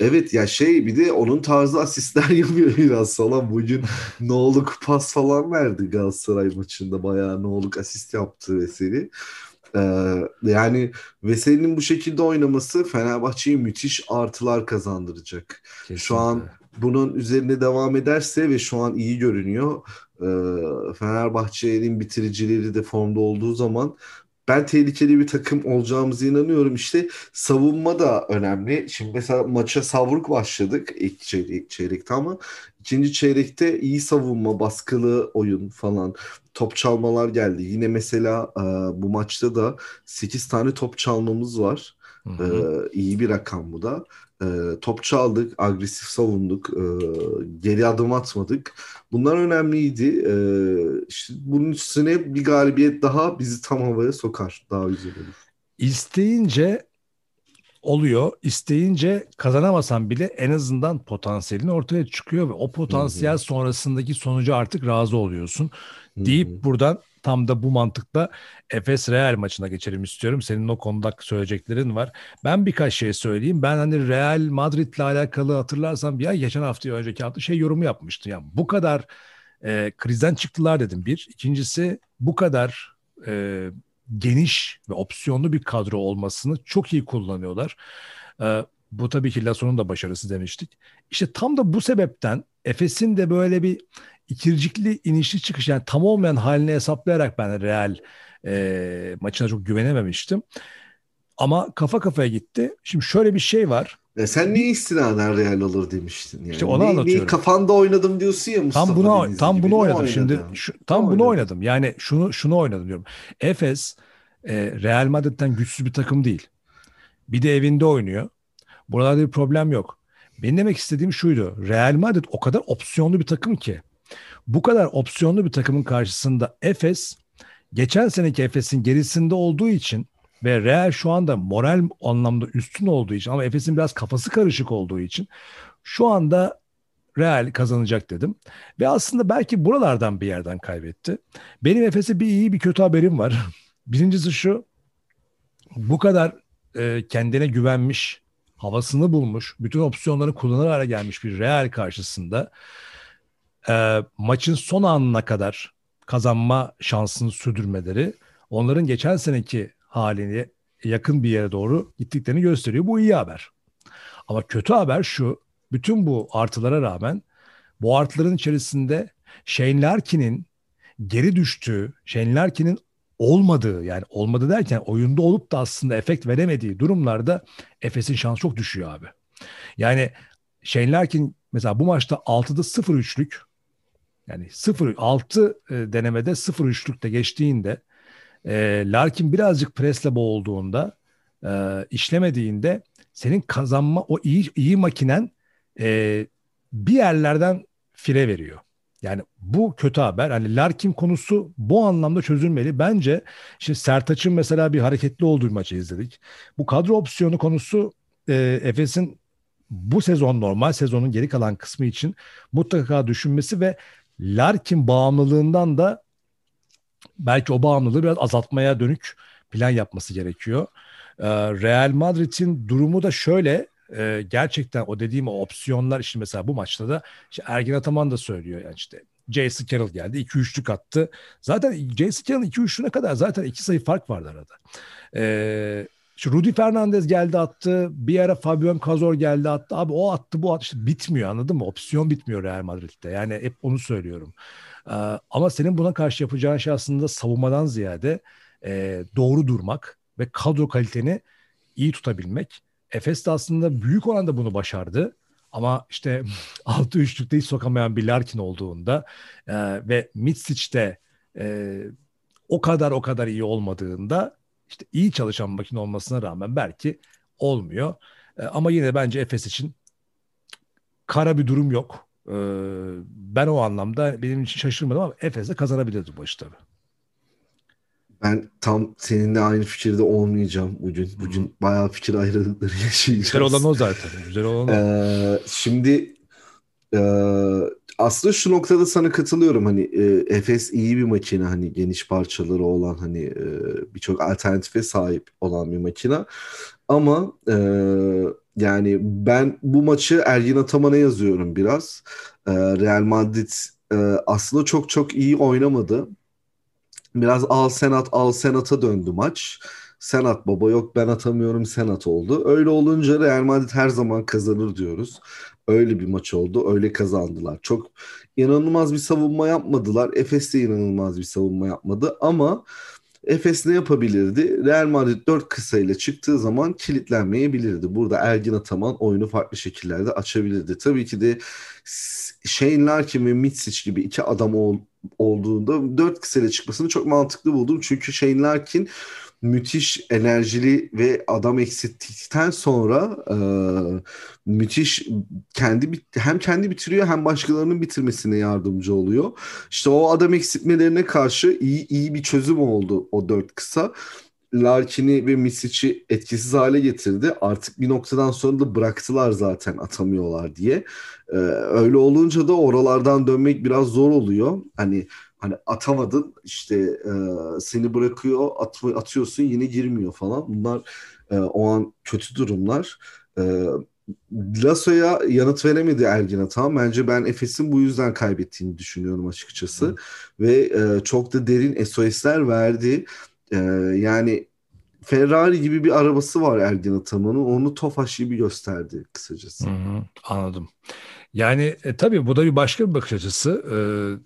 Evet ya şey bir de onun tarzı asistler yapıyor biraz falan. Bugün Noğluk pas falan verdi Galatasaray maçında. Bayağı Noğluk asist yaptı Veseli. Ee, yani Veseli'nin bu şekilde oynaması Fenerbahçe'ye müthiş artılar kazandıracak. Kesinlikle. Şu an bunun üzerine devam ederse ve şu an iyi görünüyor. Ee, Fenerbahçe'nin bitiricileri de formda olduğu zaman ben tehlikeli bir takım olacağımıza inanıyorum. İşte savunma da önemli. Şimdi mesela maça savruk başladık ilk çeyrek, çeyrekte ama ikinci çeyrekte iyi savunma, baskılı oyun falan top çalmalar geldi. Yine mesela e, bu maçta da 8 tane top çalmamız var. Hı hı. E, iyi bir rakam bu da. E, top çaldık, agresif savunduk, e, geri adım atmadık. Bunlar önemliydi. E, işte bunun üstüne bir galibiyet daha bizi tam havaya sokar. Daha güzel olur. İsteyince oluyor. İsteyince kazanamasan bile en azından potansiyelin ortaya çıkıyor ve o potansiyel Hı-hı. sonrasındaki sonucu artık razı oluyorsun. Deyip Hı-hı. buradan tam da bu mantıkla Efes Real maçına geçelim istiyorum. Senin o konuda söyleyeceklerin var. Ben birkaç şey söyleyeyim. Ben hani Real Madrid'le alakalı hatırlarsam ya geçen hafta önceki hafta şey yorumu yapmıştı. Yani bu kadar e, krizden çıktılar dedim bir. İkincisi bu kadar e, geniş ve opsiyonlu bir kadro olmasını çok iyi kullanıyorlar. E, bu tabii ki Lasso'nun da başarısı demiştik. İşte tam da bu sebepten Efes'in de böyle bir ikircikli inişli çıkış yani tam olmayan halini hesaplayarak ben Real e, maçına çok güvenememiştim. Ama kafa kafaya gitti. Şimdi şöyle bir şey var. E sen niye istinaden Real olur demiştin yani. İşte onu ne, anlatıyorum. Neyi kafanda oynadım diyorsun ya Mustafa Tam bunu tam bunu oynadım. Şimdi şu, tam bunu oynadım. oynadım. Yani şunu şunu oynadım diyorum. Efes e, Real Madrid'den güçsüz bir takım değil. Bir de evinde oynuyor. Buralarda bir problem yok. Benim demek istediğim şuydu. Real Madrid o kadar opsiyonlu bir takım ki. Bu kadar opsiyonlu bir takımın karşısında Efes geçen seneki Efes'in gerisinde olduğu için ve Real şu anda moral anlamda üstün olduğu için ama Efes'in biraz kafası karışık olduğu için şu anda Real kazanacak dedim. Ve aslında belki buralardan bir yerden kaybetti. Benim Efes'e bir iyi bir kötü haberim var. Birincisi şu. Bu kadar e, kendine güvenmiş, havasını bulmuş, bütün opsiyonları kullanır hale gelmiş bir Real karşısında e, maçın son anına kadar kazanma şansını sürdürmeleri onların geçen seneki halini yakın bir yere doğru gittiklerini gösteriyor. Bu iyi haber. Ama kötü haber şu. Bütün bu artılara rağmen bu artıların içerisinde Shane Larkin'in geri düştüğü, Shane Larkin'in olmadığı yani olmadı derken oyunda olup da aslında efekt veremediği durumlarda Efes'in şansı çok düşüyor abi. Yani Shane Larkin mesela bu maçta 6'da 0 üçlük yani 0 6 e, denemede 0 üçlükte geçtiğinde e, Larkin birazcık presle boğulduğunda e, işlemediğinde senin kazanma o iyi iyi makinen e, bir yerlerden fire veriyor. Yani bu kötü haber. Hani Larkin konusu bu anlamda çözülmeli. Bence işte Sertaç'ın mesela bir hareketli olduğu maçı izledik. Bu kadro opsiyonu konusu e, Efes'in bu sezon normal sezonun geri kalan kısmı için mutlaka düşünmesi ve Larkin bağımlılığından da belki o bağımlılığı biraz azaltmaya dönük plan yapması gerekiyor. Ee, Real Madrid'in durumu da şöyle e, gerçekten o dediğim o opsiyonlar işte mesela bu maçta da işte Ergin Ataman da söylüyor yani işte Jason Carroll geldi 2-3'lük attı. Zaten Jason Carroll'ın 2-3'lüğüne kadar zaten 2 sayı fark vardı arada. Ee, işte Rudy Fernandez geldi attı. Bir ara Fabian Cazor geldi attı. Abi o attı bu attı. İşte bitmiyor anladın mı? Opsiyon bitmiyor Real Madrid'de. Yani hep onu söylüyorum. Ee, ama senin buna karşı yapacağın şey aslında savunmadan ziyade e, doğru durmak ve kadro kaliteni iyi tutabilmek. Efes de aslında büyük oranda bunu başardı. Ama işte altı üçlükte hiç sokamayan bir Larkin olduğunda e, ve Mitsic de e, o kadar o kadar iyi olmadığında işte iyi çalışan makine olmasına rağmen belki olmuyor. E, ama yine bence Efes için kara bir durum yok. E, ben o anlamda benim için şaşırmadım ama Efes de kazanabilirdi bu maçı tabii. Ben tam seninle aynı fikirde olmayacağım bugün. Bugün bayağı fikir ayrılıkları yaşayacağız. Güzel olan o zaten. Güzel olan o. Ee, şimdi e, aslında şu noktada sana katılıyorum. Hani e, Efes iyi bir makine. Hani geniş parçaları olan hani e, birçok alternatife sahip olan bir makine. Ama e, yani ben bu maçı Ergin Ataman'a yazıyorum biraz. E, Real Madrid e, aslında çok çok iyi oynamadı. Biraz al senat al senata döndü maç. Senat baba yok ben atamıyorum senat oldu. Öyle olunca Real Madrid her zaman kazanır diyoruz. Öyle bir maç oldu. Öyle kazandılar. Çok inanılmaz bir savunma yapmadılar. Efes de inanılmaz bir savunma yapmadı ama Efes ne yapabilirdi? Real Madrid 4 kısayla çıktığı zaman kilitlenmeyebilirdi. Burada Ergin Ataman oyunu farklı şekillerde açabilirdi. Tabii ki de Shane Larkin ve Mitsic gibi iki adam ol, olduğunda 4 kısayla çıkmasını çok mantıklı buldum. Çünkü Shane Larkin müthiş enerjili ve adam eksilttikten sonra e, müthiş kendi hem kendi bitiriyor hem başkalarının bitirmesine yardımcı oluyor. İşte o adam eksiltmelerine karşı iyi iyi bir çözüm oldu o dört kısa. Larkin'i ve Misic'i etkisiz hale getirdi. Artık bir noktadan sonra da bıraktılar zaten atamıyorlar diye. Ee, öyle olunca da oralardan dönmek biraz zor oluyor. Hani hani atamadın işte e, seni bırakıyor at, atıyorsun yine girmiyor falan. Bunlar e, o an kötü durumlar. E, Lasso'ya yanıt veremedi Ergin Ataman. Bence ben Efes'in bu yüzden kaybettiğini düşünüyorum açıkçası. Hı. Ve e, çok da derin SOS'ler verdi. E, yani Ferrari gibi bir arabası var Ergin Ataman'ın. Onu Tofaş gibi gösterdi kısacası. Hı hı, anladım. Yani e, tabii bu da bir başka bir bakış açısı. Ee,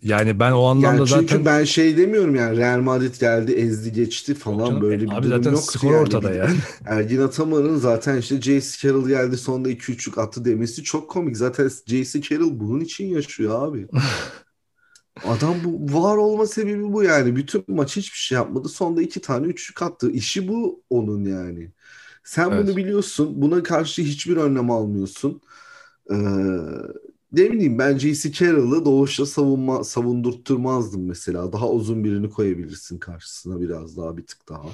yani ben o anlamda yani çünkü zaten... Çünkü ben şey demiyorum yani Real Madrid geldi ezdi geçti falan Canım, böyle bir abi durum zaten yok. skor yani. ortada yani. Ergin Ataman'ın zaten işte J.C. Carroll geldi sonunda 2-3'lük attı demesi çok komik. Zaten J.C. Carroll bunun için yaşıyor abi. Adam bu var olma sebebi bu yani. Bütün maç hiçbir şey yapmadı. Sonda iki tane üçlük attı. İşi bu onun yani. Sen evet. bunu biliyorsun. Buna karşı hiçbir önlem almıyorsun. Ee, ne bileyim ben J.C. Carroll'ı doğuşta savunma, savundurtturmazdım mesela. Daha uzun birini koyabilirsin karşısına biraz daha bir tık daha.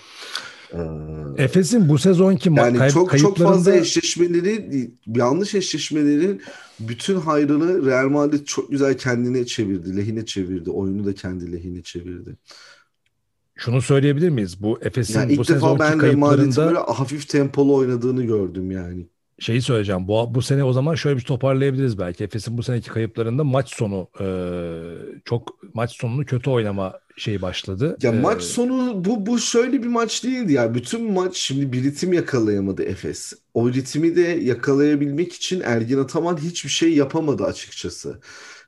Ee, Efes'in bu sezonki yani kay- çok kayıplarında... çok fazla eşleşmeleri yanlış eşleşmelerin bütün hayrını Real Madrid çok güzel kendine çevirdi, lehine çevirdi. Oyunu da kendi lehine çevirdi. Şunu söyleyebilir miyiz? Bu Efes'in yani bu sezonki ben kayıplarında böyle hafif tempolu oynadığını gördüm yani şeyi söyleyeceğim. Bu, bu sene o zaman şöyle bir toparlayabiliriz belki. Efes'in bu seneki kayıplarında maç sonu e, çok maç sonunu kötü oynama şeyi başladı. Ya ee, maç sonu bu bu şöyle bir maç değildi ya. Bütün maç şimdi bir ritim yakalayamadı Efes. O ritmi de yakalayabilmek için Ergin Ataman hiçbir şey yapamadı açıkçası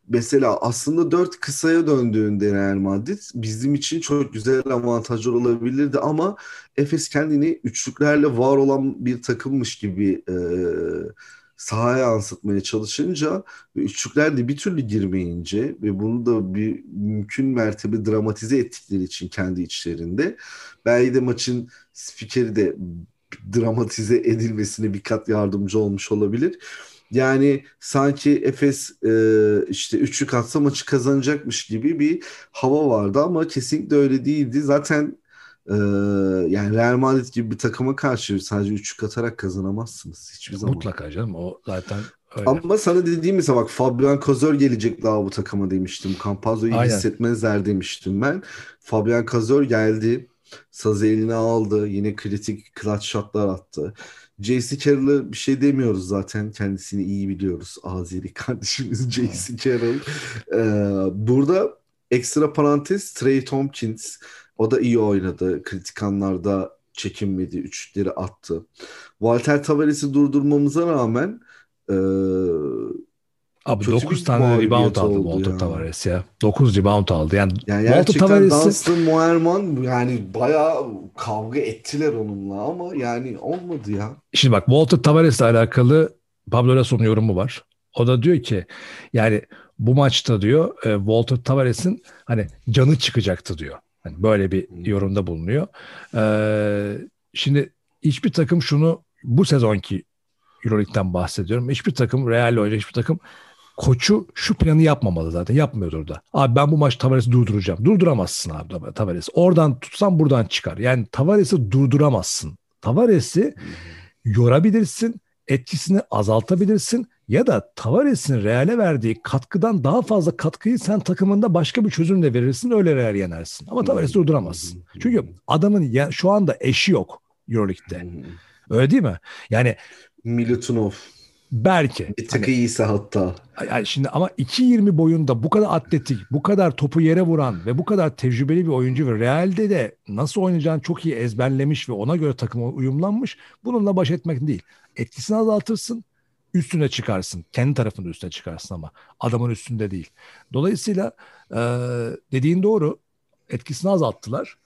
mesela aslında dört kısaya döndüğünde Real Madrid bizim için çok güzel avantajlar olabilirdi ama Efes kendini üçlüklerle var olan bir takımmış gibi e, sahaya yansıtmaya çalışınca ve üçlükler de bir türlü girmeyince ve bunu da bir mümkün mertebe dramatize ettikleri için kendi içlerinde belki de maçın spikeri de dramatize edilmesine bir kat yardımcı olmuş olabilir. Yani sanki Efes e, işte üçlük atsa maçı kazanacakmış gibi bir hava vardı ama kesinlikle öyle değildi. Zaten e, yani Real Madrid gibi bir takıma karşı sadece üçlük atarak kazanamazsınız hiçbir zaman. Mutlaka canım o zaten öyle. Ama sana dediğim mesela bak Fabian Cazor gelecek daha bu takıma demiştim. Campazzo'yu hissetmezler demiştim ben. Fabian Cazor geldi. Sazı eline aldı. Yine kritik clutch shotlar attı. J.C. Carroll'ı bir şey demiyoruz zaten. Kendisini iyi biliyoruz. Azeri kardeşimiz J.C. Carroll. Ee, burada ekstra parantez Trey Tompkins. O da iyi oynadı. Kritik anlarda çekinmedi. Üçlükleri attı. Walter Tavares'i durdurmamıza rağmen e, Abi Kötü 9 tane rebound aldı Walter ya. Tavares ya. 9 rebound aldı. Yani, yani Walter Tavares'i Dunstan Moerman yani bayağı kavga ettiler onunla ama yani olmadı ya. Şimdi bak Walter Tavares'le alakalı Pablo Lasso'nun yorumu var. O da diyor ki yani bu maçta diyor e, Walter Tavares'in hani canı çıkacaktı diyor. Hani böyle bir yorumda bulunuyor. Ee, şimdi hiçbir takım şunu bu sezonki Euroleague'den bahsediyorum. Hiçbir takım Real'le oynayacak hiçbir takım koçu şu planı yapmamalı zaten. Yapmıyordur da. Abi ben bu maç Tavares'i durduracağım. Durduramazsın abi Tavares'i. Oradan tutsan buradan çıkar. Yani Tavares'i durduramazsın. Tavares'i yorabilirsin, etkisini azaltabilirsin ya da Tavares'in Real'e verdiği katkıdan daha fazla katkıyı sen takımında başka bir çözümle verirsin öyle Real yenersin. Ama Tavares'i durduramazsın. Çünkü adamın ya, şu anda eşi yok Euroleague'de. Öyle değil mi? Yani Milutinov. Belki. Bir tık hani, iyiyse hatta. Yani şimdi ama 2.20 boyunda bu kadar atletik, bu kadar topu yere vuran ve bu kadar tecrübeli bir oyuncu ve Real'de de nasıl oynayacağını çok iyi ezberlemiş ve ona göre takıma uyumlanmış. Bununla baş etmek değil. Etkisini azaltırsın, üstüne çıkarsın. Kendi tarafında üstüne çıkarsın ama adamın üstünde değil. Dolayısıyla e, dediğin doğru. Etkisini azalttılar.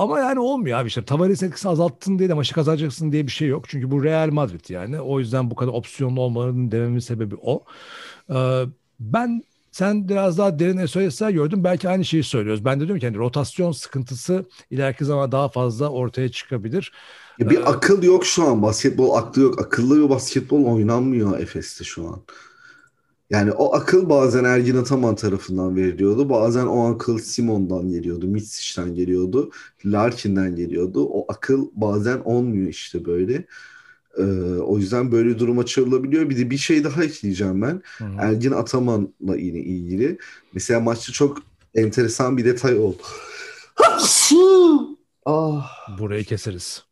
Ama yani olmuyor abi işte Tavares etkisi azalttın diye de maçı kazanacaksın diye bir şey yok. Çünkü bu Real Madrid yani. O yüzden bu kadar opsiyonlu olmalarının dememin sebebi o. Ee, ben sen biraz daha derin esoyesler gördün. Belki aynı şeyi söylüyoruz. Ben de diyorum ki hani rotasyon sıkıntısı ileriki zaman daha fazla ortaya çıkabilir. Ya bir ee, akıl yok şu an. Basketbol aklı yok. Akıllı bir basketbol oynanmıyor Efes'te şu an. Yani o akıl bazen Ergin Ataman tarafından veriliyordu. Bazen o akıl Simon'dan geliyordu. Mitsic'den geliyordu. Larkin'den geliyordu. O akıl bazen olmuyor işte böyle. Ee, o yüzden böyle duruma çağrılabiliyor. Bir de bir şey daha ekleyeceğim ben. Hı hı. Ergin Ataman'la yine ilgili. Mesela maçta çok enteresan bir detay oldu. ah. Burayı keseriz.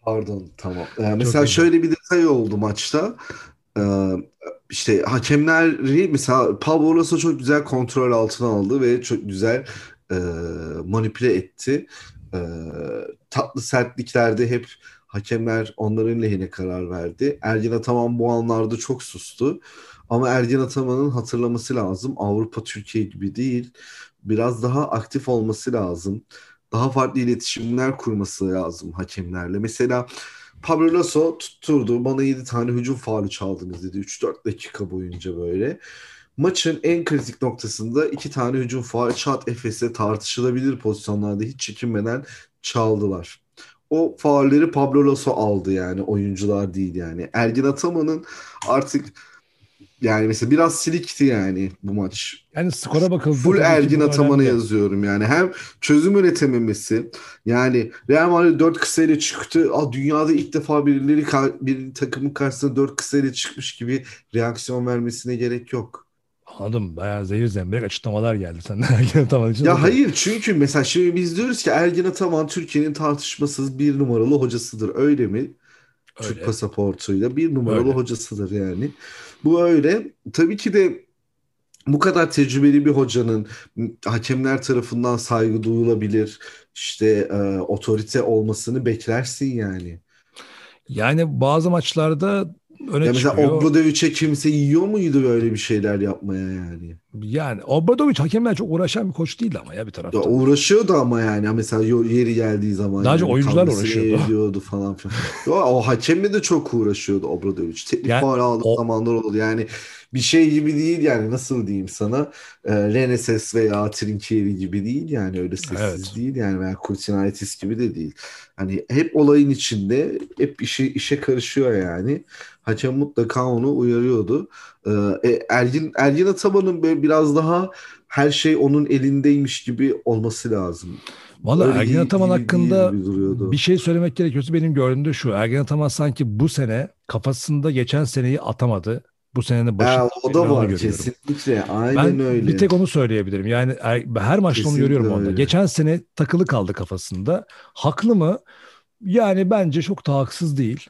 Pardon tamam. Ee, mesela şöyle bir detay oldu maçta. Ee, işte hakemleri mesela Pablo Lasso çok güzel kontrol altına aldı ve çok güzel e, manipüle etti. E, tatlı sertliklerde hep hakemler onların lehine karar verdi. Ergin Ataman bu anlarda çok sustu. Ama Ergin Ataman'ın hatırlaması lazım. Avrupa Türkiye gibi değil. Biraz daha aktif olması lazım. Daha farklı iletişimler kurması lazım hakemlerle. Mesela Pablo Lasso tutturdu. Bana 7 tane hücum faali çaldınız dedi 3-4 dakika boyunca böyle. Maçın en kritik noktasında iki tane hücum faali çat Efes'e tartışılabilir pozisyonlarda hiç çekinmeden çaldılar. O faulleri Pablo Lasso aldı yani oyuncular değil yani. Ergin Ataman'ın artık yani mesela biraz silikti yani bu maç. Yani skora bakıldı. Full Ergin Ataman'a yazıyorum yani. Hem çözüm üretememesi. Yani Real Madrid 4 kısayla çıktı. Aa, dünyada ilk defa birileri bir takımın karşısında 4 kısayla çıkmış gibi reaksiyon vermesine gerek yok. Anladım. Bayağı zehir zemberek açıklamalar geldi senden Ergin Ataman için. Ya hayır çünkü mesela şimdi biz diyoruz ki Ergin Ataman Türkiye'nin tartışmasız bir numaralı hocasıdır. Öyle mi? Öyle. Türk pasaportuyla bir numaralı Öyle. hocasıdır yani. Bu öyle. Tabii ki de bu kadar tecrübeli bir hocanın hakemler tarafından saygı duyulabilir, işte e, otorite olmasını beklersin yani. Yani bazı maçlarda öne ya mesela çıkıyor. Obradovic'e kimse yiyor muydu böyle bir şeyler yapmaya yani? Yani Obradovic hakemler çok uğraşan bir koç değildi ama ya bir tarafta. Ya uğraşıyordu ama yani mesela yeri geldiği zaman. Daha yani, oyuncular uğraşıyordu. Ediyordu falan filan. o, o hakemle de çok uğraşıyordu Obradovic. Teknik yani, faal aldığı o... zamanlar oldu. Yani bir şey gibi değil yani nasıl diyeyim sana e, Reneses veya Trinkieri gibi değil yani öyle sessiz evet. değil yani veya Kurtinaitis gibi de değil. Hani hep olayın içinde hep işe, işe karışıyor yani. Hakem mutlaka onu uyarıyordu. Ee, e, Ergin, Ergin Ataman'ın biraz daha her şey onun elindeymiş gibi olması lazım. Valla Ergin Ataman hakkında bir şey söylemek gerekiyorsa benim gördüğümde şu. Ergin Ataman sanki bu sene kafasında geçen seneyi atamadı. Bu senenin başında. Ya, o da var kesinlikle. Aynen ben öyle. bir tek onu söyleyebilirim. Yani er, her maçta kesinlikle onu görüyorum onda. Geçen sene takılı kaldı kafasında. Haklı mı? Yani bence çok da haksız değil.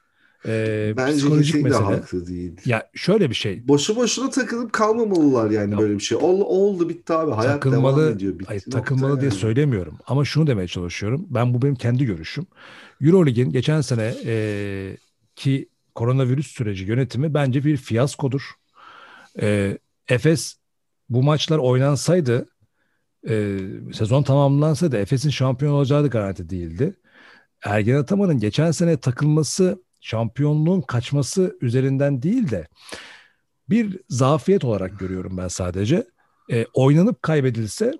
Ee, Bence psikolojik mesele. haklı değil. Ya şöyle bir şey. Boşu boşuna takılıp kalmamalılar yani ya, böyle bir şey. Oldu, oldu bitti abi. Hayat takılmalı, devam ediyor. Bitti hayır, takılmalı yani. diye söylemiyorum. Ama şunu demeye çalışıyorum. Ben bu benim kendi görüşüm. Eurolig'in geçen sene e, ki koronavirüs süreci yönetimi bence bir fiyaskodur. E, Efes bu maçlar oynansaydı e, sezon tamamlansaydı Efes'in şampiyon olacağı da garanti değildi. Ergen Ataman'ın geçen sene takılması şampiyonluğun kaçması üzerinden değil de bir zafiyet olarak görüyorum ben sadece. E, oynanıp kaybedilse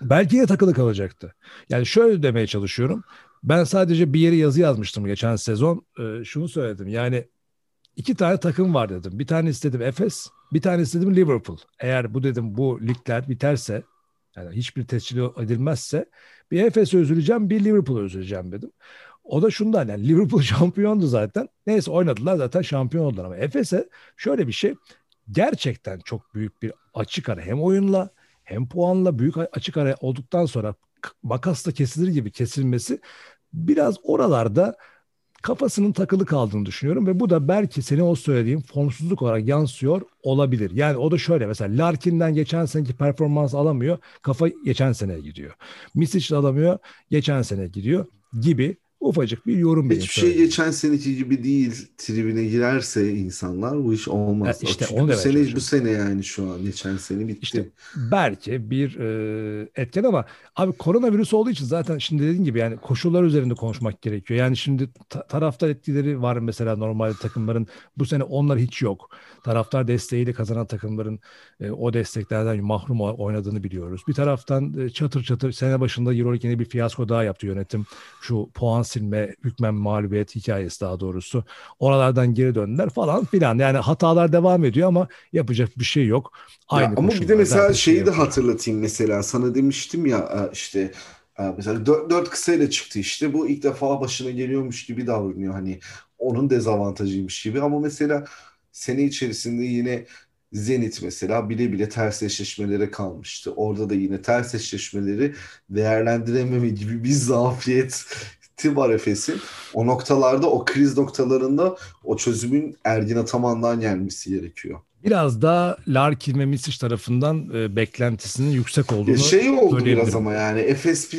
belki yine takılı kalacaktı. Yani şöyle demeye çalışıyorum. Ben sadece bir yere yazı yazmıştım geçen sezon. Ee, şunu söyledim. Yani iki tane takım var dedim. Bir tane istedim Efes, bir tane istedim Liverpool. Eğer bu dedim bu ligler biterse yani hiçbir tescil edilmezse bir Efes'e üzüleceğim, bir Liverpool'a üzüleceğim dedim. O da şundan yani Liverpool şampiyondu zaten. Neyse oynadılar zaten şampiyon oldular ama Efes'e şöyle bir şey gerçekten çok büyük bir açık ara hem oyunla hem puanla büyük açık ara olduktan sonra makasla kesilir gibi kesilmesi biraz oralarda kafasının takılı kaldığını düşünüyorum ve bu da belki senin o söylediğin formsuzluk olarak yansıyor olabilir. Yani o da şöyle mesela Larkin'den geçen seneki performans alamıyor, kafa geçen seneye gidiyor. Misic alamıyor, geçen sene gidiyor gibi ufacık bir yorum Hiçbir şey geçen seneki gibi değil tribine girerse insanlar bu iş olmaz. Ya işte Çünkü onu bu sene bu sene yani şu an geçen sene bitti. İşte belki bir e, etken ama abi koronavirüs olduğu için zaten şimdi dediğin gibi yani koşullar üzerinde konuşmak gerekiyor. Yani şimdi ta- taraftar etkileri var mesela normalde takımların bu sene onlar hiç yok. Taraftar desteğiyle kazanan takımların e, o desteklerden mahrum oynadığını biliyoruz. Bir taraftan e, çatır çatır sene başında Euroleague yine bir fiyasko daha yaptı yönetim. Şu puan silme, hükmen mağlubiyet hikayesi daha doğrusu. Oralardan geri döndüler falan filan. Yani hatalar devam ediyor ama yapacak bir şey yok. Aynı ya ama bir de mesela şeyi şey de hatırlatayım mesela. Sana demiştim ya e, işte e, mesela dört, dört kısayla çıktı işte. Bu ilk defa başına geliyormuş gibi davranıyor. Hani onun dezavantajıymış gibi ama mesela sene içerisinde yine Zenit mesela bile bile ters eşleşmelere kalmıştı. Orada da yine ters eşleşmeleri değerlendirememe gibi bir zafiyet var Efes'in. O noktalarda, o kriz noktalarında o çözümün Ergin Ataman'dan gelmesi gerekiyor. Biraz da Larkin ve Misic tarafından e, beklentisinin yüksek olduğunu Şey oldu biraz ama yani Efes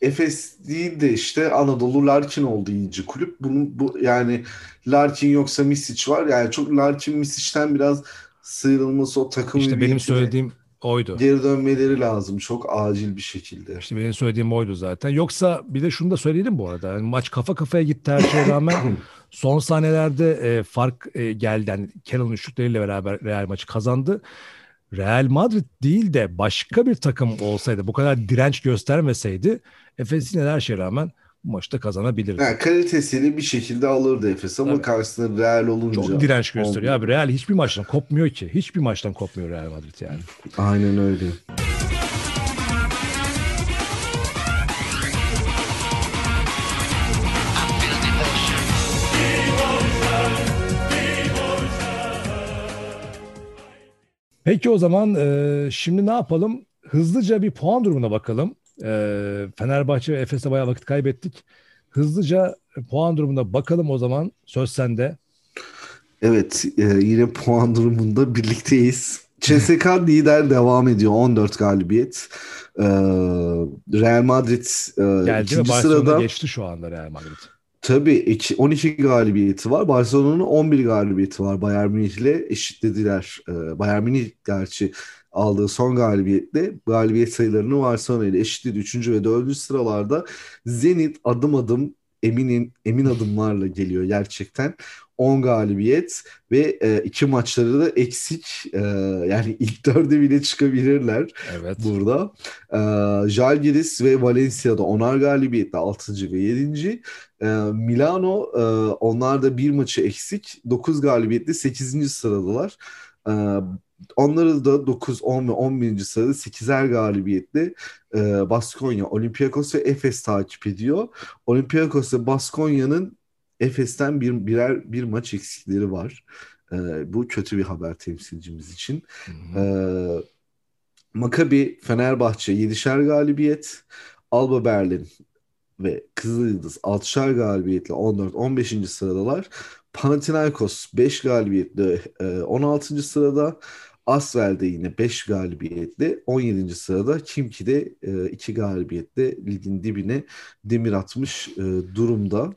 Efes değil de işte Anadolu Larkin oldu iyice kulüp. Bunun bu yani Larkin yoksa Misic var. Yani çok Larkin Misic'ten biraz sıyrılması o takım İşte benim söylediğim oydu. Geri dönmeleri lazım çok acil bir şekilde. İşte benim söylediğim oydu zaten. Yoksa bir de şunu da söyleyelim bu arada. Yani maç kafa kafaya gitti her şeye rağmen son saniyelerde e, fark e, geldi. Yani Carroll'ın üçlükleriyle beraber Real maçı kazandı. Real Madrid değil de başka bir takım olsaydı bu kadar direnç göstermeseydi Efes yine her şeye rağmen maçta kazanabilirdi. Yani kalitesiyle bir şekilde alırdı Efes ama Tabii. karşısında Real olunca. Çok direnç gösteriyor olmuyor. abi. Real hiçbir maçtan kopmuyor ki. Hiçbir maçtan kopmuyor Real Madrid yani. Aynen öyle. Peki o zaman e, şimdi ne yapalım? Hızlıca bir puan durumuna bakalım. E, Fenerbahçe ve Efes'e bayağı vakit kaybettik. Hızlıca puan durumuna bakalım o zaman. Söz sende. Evet e, yine puan durumunda birlikteyiz. CSK lider devam ediyor 14 galibiyet. Ee, Real Madrid e, Geldi ikinci sırada. geçti şu anda Real Madrid. Tabii 12 galibiyeti var. Barcelona'nın 11 galibiyeti var. Bayern Münih ile eşitlediler. Ee, Bayern Münih gerçi aldığı son galibiyetle galibiyet sayılarını Barcelona ile eşitledi. 3. ve 4. sıralarda Zenit adım adım emin emin adımlarla geliyor gerçekten. 10 galibiyet ve e, iki maçları da eksik. E, yani ilk dörde bile çıkabilirler evet. burada. E, Jalgiris ve Valencia'da onar galibiyetle 6. ve 7. E, Milano e, onlar da bir maçı eksik. 9 galibiyetle 8. sıradalar. E, Onları da 9, 10 ve 11. sırada 8'er galibiyetle e, Baskonya, Olympiakos ve Efes takip ediyor. Olympiakos ve Baskonya'nın Efes'ten bir birer bir maç eksikleri var. E, bu kötü bir haber temsilcimiz için. E, Maccabi, Fenerbahçe 7'şer galibiyet. Alba Berlin ve Kızılyıldız 6'şer galibiyetle 14-15. sıradalar. Panathinaikos 5 galibiyetle 16. sırada. Asvel de yine 5 galibiyetle 17. sırada. Kimki de 2 galibiyetle ligin dibine demir atmış durumda.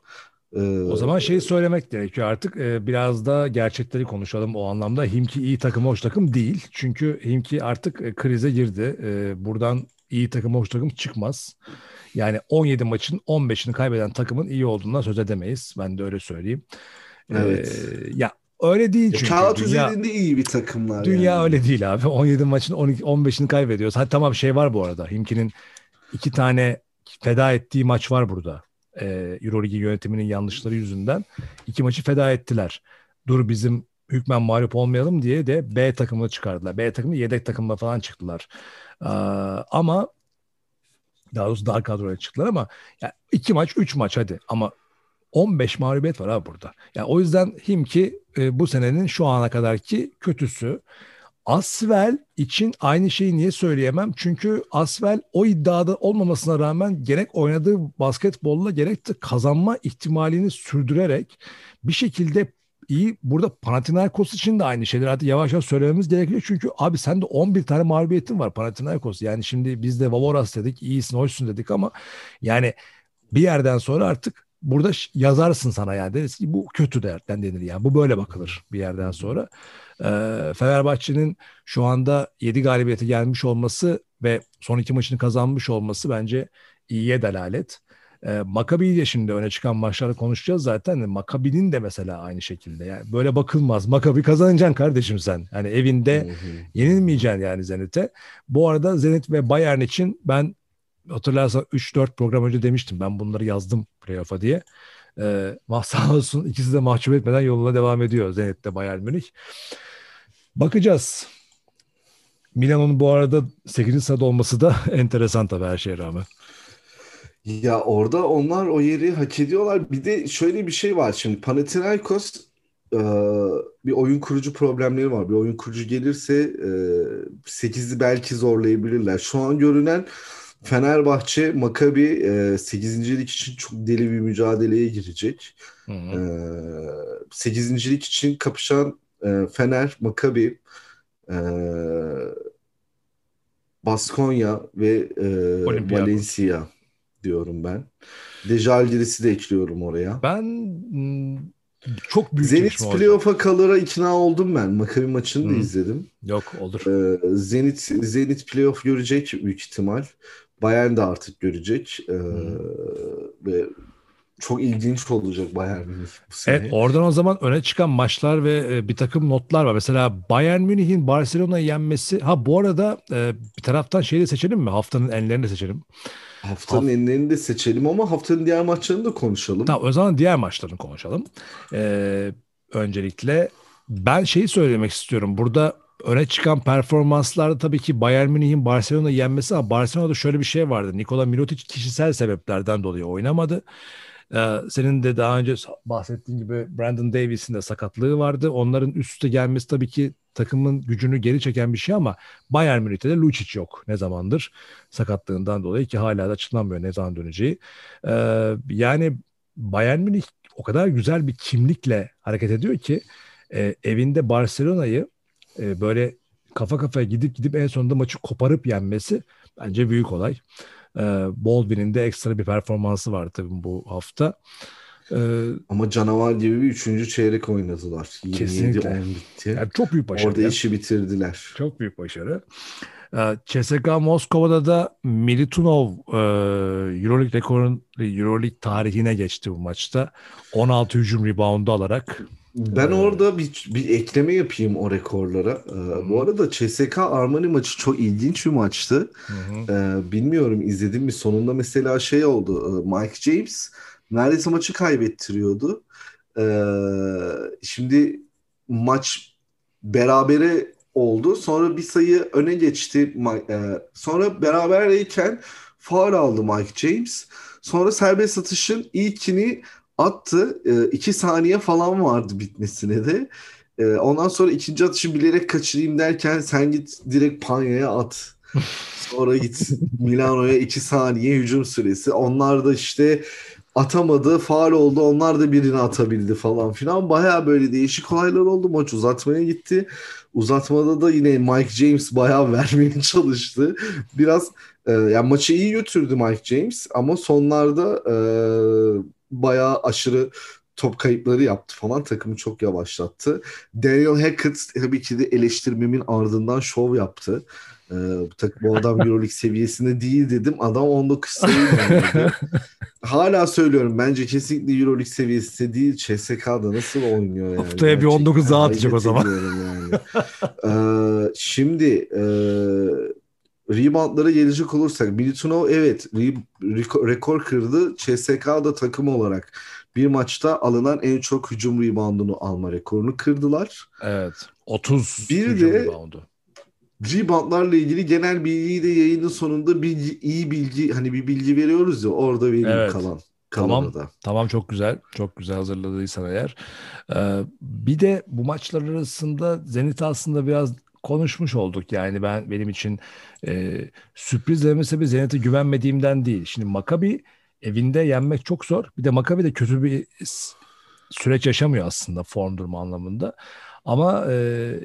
O zaman şeyi söylemek gerekiyor artık. Biraz da gerçekleri konuşalım o anlamda. Himki iyi takım, hoş takım değil. Çünkü Himki artık krize girdi. Buradan iyi takım, hoş takım çıkmaz. Yani 17 maçın 15'ini kaybeden takımın iyi olduğundan söz edemeyiz. Ben de öyle söyleyeyim. Evet. Ee, ya öyle değil çünkü. Kağıt dünya, üzerinde iyi bir takımlar. Dünya yani. öyle değil abi. 17 maçın 12, 15'ini kaybediyoruz. Hadi tamam şey var bu arada. Himki'nin iki tane feda ettiği maç var burada. e, Euroleague yönetiminin yanlışları yüzünden iki maçı feda ettiler. Dur bizim hükmen mağlup olmayalım diye de B takımını çıkardılar. B takımı yedek takımla falan çıktılar. Ee, ama daha doğrusu daha kadroya çıktılar ama yani iki maç, üç maç hadi ama 15 mağlubiyet var abi burada. Yani o yüzden Himki e, bu senenin şu ana kadarki kötüsü. Asvel için aynı şeyi niye söyleyemem? Çünkü Asvel o iddiada olmamasına rağmen gerek oynadığı basketbolla gerek de kazanma ihtimalini sürdürerek bir şekilde iyi. Burada Panathinaikos için de aynı şeyler artık yavaş yavaş söylememiz gerekiyor. Çünkü abi sen de 11 tane mağlubiyetin var Panathinaikos. Yani şimdi biz de Vavoras dedik, iyisin, hoşsun dedik ama yani bir yerden sonra artık burada yazarsın sana yani deriz ki bu kötü dertten denir yani. Bu böyle bakılır bir yerden sonra. Ee, Fenerbahçe'nin şu anda 7 galibiyete gelmiş olması ve son iki maçını kazanmış olması bence iyiye delalet. E, Maccabi ile şimdi öne çıkan maçları konuşacağız zaten. Maccabi'nin de mesela aynı şekilde. Yani böyle bakılmaz. Maccabi kazanacaksın kardeşim sen. Yani evinde yenilmeyeceksin yani Zenit'e. Bu arada Zenit ve Bayern için ben hatırlarsan 3-4 program önce demiştim. Ben bunları yazdım playoff'a diye. Ee, sağ olsun ikisi de mahcup etmeden yoluna devam ediyor Zenit'te Bayern Münih. Bakacağız. Milan'ın bu arada 8. sırada olması da enteresan tabii her şeye rağmen. Ya orada onlar o yeri hak ediyorlar. Bir de şöyle bir şey var şimdi Panathinaikos e, bir oyun kurucu problemleri var. Bir oyun kurucu gelirse e, 8'i belki zorlayabilirler. Şu an görünen Fenerbahçe, Makabi e, 8. lig için çok deli bir mücadeleye girecek. Hı hı. E, 8. lig için kapışan e, Fener, Makabi, e, Baskonya ve e, Valencia diyorum ben. Dejalgiris'i de ekliyorum oraya. Ben hmm, çok büyük Zenit playoff'a kalıra ikna oldum ben. Makabi maçını hmm. da izledim. Yok olur. Ee, Zenit Zenit playoff görecek büyük ihtimal. Bayern de artık görecek. Ee, hmm. ve çok ilginç olacak Bayern Münih bu sene. Evet oradan o zaman öne çıkan maçlar ve e, bir takım notlar var. Mesela Bayern Münih'in Barcelona'yı yenmesi. Ha bu arada e, bir taraftan şeyi de seçelim mi? Haftanın enlerini de seçelim. Haftanın Haft- enlerini de seçelim ama haftanın diğer maçlarını da konuşalım. Tamam o zaman diğer maçlarını konuşalım. Ee, öncelikle ben şeyi söylemek istiyorum. Burada öne çıkan performanslarda tabii ki Bayern Münih'in Barcelona'yı yenmesi ama Barcelona'da şöyle bir şey vardı. Nikola Mirotic kişisel sebeplerden dolayı oynamadı. Ee, senin de daha önce bahsettiğin gibi Brandon Davis'in de sakatlığı vardı. Onların üst üste gelmesi tabii ki takımın gücünü geri çeken bir şey ama Bayern Münih'te de Lucic yok ne zamandır sakatlığından dolayı ki hala da açıklanmıyor ne zaman döneceği. Ee, yani Bayern Münih o kadar güzel bir kimlikle hareket ediyor ki e, evinde Barcelona'yı e, böyle kafa kafaya gidip gidip en sonunda maçı koparıp yenmesi bence büyük olay. E, Baldwin'in de ekstra bir performansı var tabii bu hafta. Ee, Ama canavar gibi bir üçüncü çeyrek oynadılar. Kesinlikle. 10 bitti. Yani çok büyük başarı. Orada işi bitirdiler. Çok büyük başarı. Ee, CSKA Moskova'da da Militunov e, Euroleague rekorun Euroleague tarihine geçti bu maçta. 16 hücum reboundu alarak. Ben orada bir, bir ekleme yapayım o rekorlara. Ee, bu arada CSK Armani maçı çok ilginç bir maçtı. Ee, bilmiyorum izledim mi sonunda mesela şey oldu. Mike James neredeyse maçı kaybettiriyordu. Ee, şimdi maç berabere oldu. Sonra bir sayı öne geçti. E, sonra berabereyken faul aldı Mike James. Sonra serbest atışın ilkini attı. E, iki saniye falan vardı bitmesine de. E, ondan sonra ikinci atışı bilerek kaçırayım derken sen git direkt Panya'ya at. Sonra git Milano'ya iki saniye hücum süresi. Onlar da işte atamadı, faal oldu. Onlar da birini atabildi falan filan. Baya böyle değişik olaylar oldu. Maç uzatmaya gitti. Uzatmada da yine Mike James bayağı vermeye çalıştı. Biraz e, yani maçı iyi götürdü Mike James ama sonlarda e, bayağı aşırı top kayıpları yaptı falan takımı çok yavaşlattı. Daniel Hackett tabii ki de eleştirmemin ardından şov yaptı. Ee, bu, takım, bu adam Euroleague seviyesinde değil dedim. Adam 19 sayı Hala söylüyorum. Bence kesinlikle Euroleague seviyesinde değil. CSK'da nasıl oynuyor yani. Haftaya bir 19 daha atacak o zaman. Yani. ee, şimdi e, reboundlara gelecek olursak Militinov evet re- rekor kırdı. CSK'da takım olarak bir maçta alınan en çok hücum reboundunu alma rekorunu kırdılar. Evet. 30 bir hücum de reboundu. Reboundlarla ilgili genel bilgiyi de yayının sonunda bilgi, iyi bilgi hani bir bilgi veriyoruz ya orada vereyim Evet. kalan. Tamam. Da. Tamam çok güzel. Çok güzel hazırladıysan eğer. Ee, bir de bu maçlar arasında Zenit aslında biraz konuşmuş olduk. Yani ben benim için e, sürpriz deme sebebi Zenit'e güvenmediğimden değil. Şimdi Maccabi evinde yenmek çok zor. Bir de Maccabi de kötü bir süreç yaşamıyor aslında form durumu anlamında. Ama e,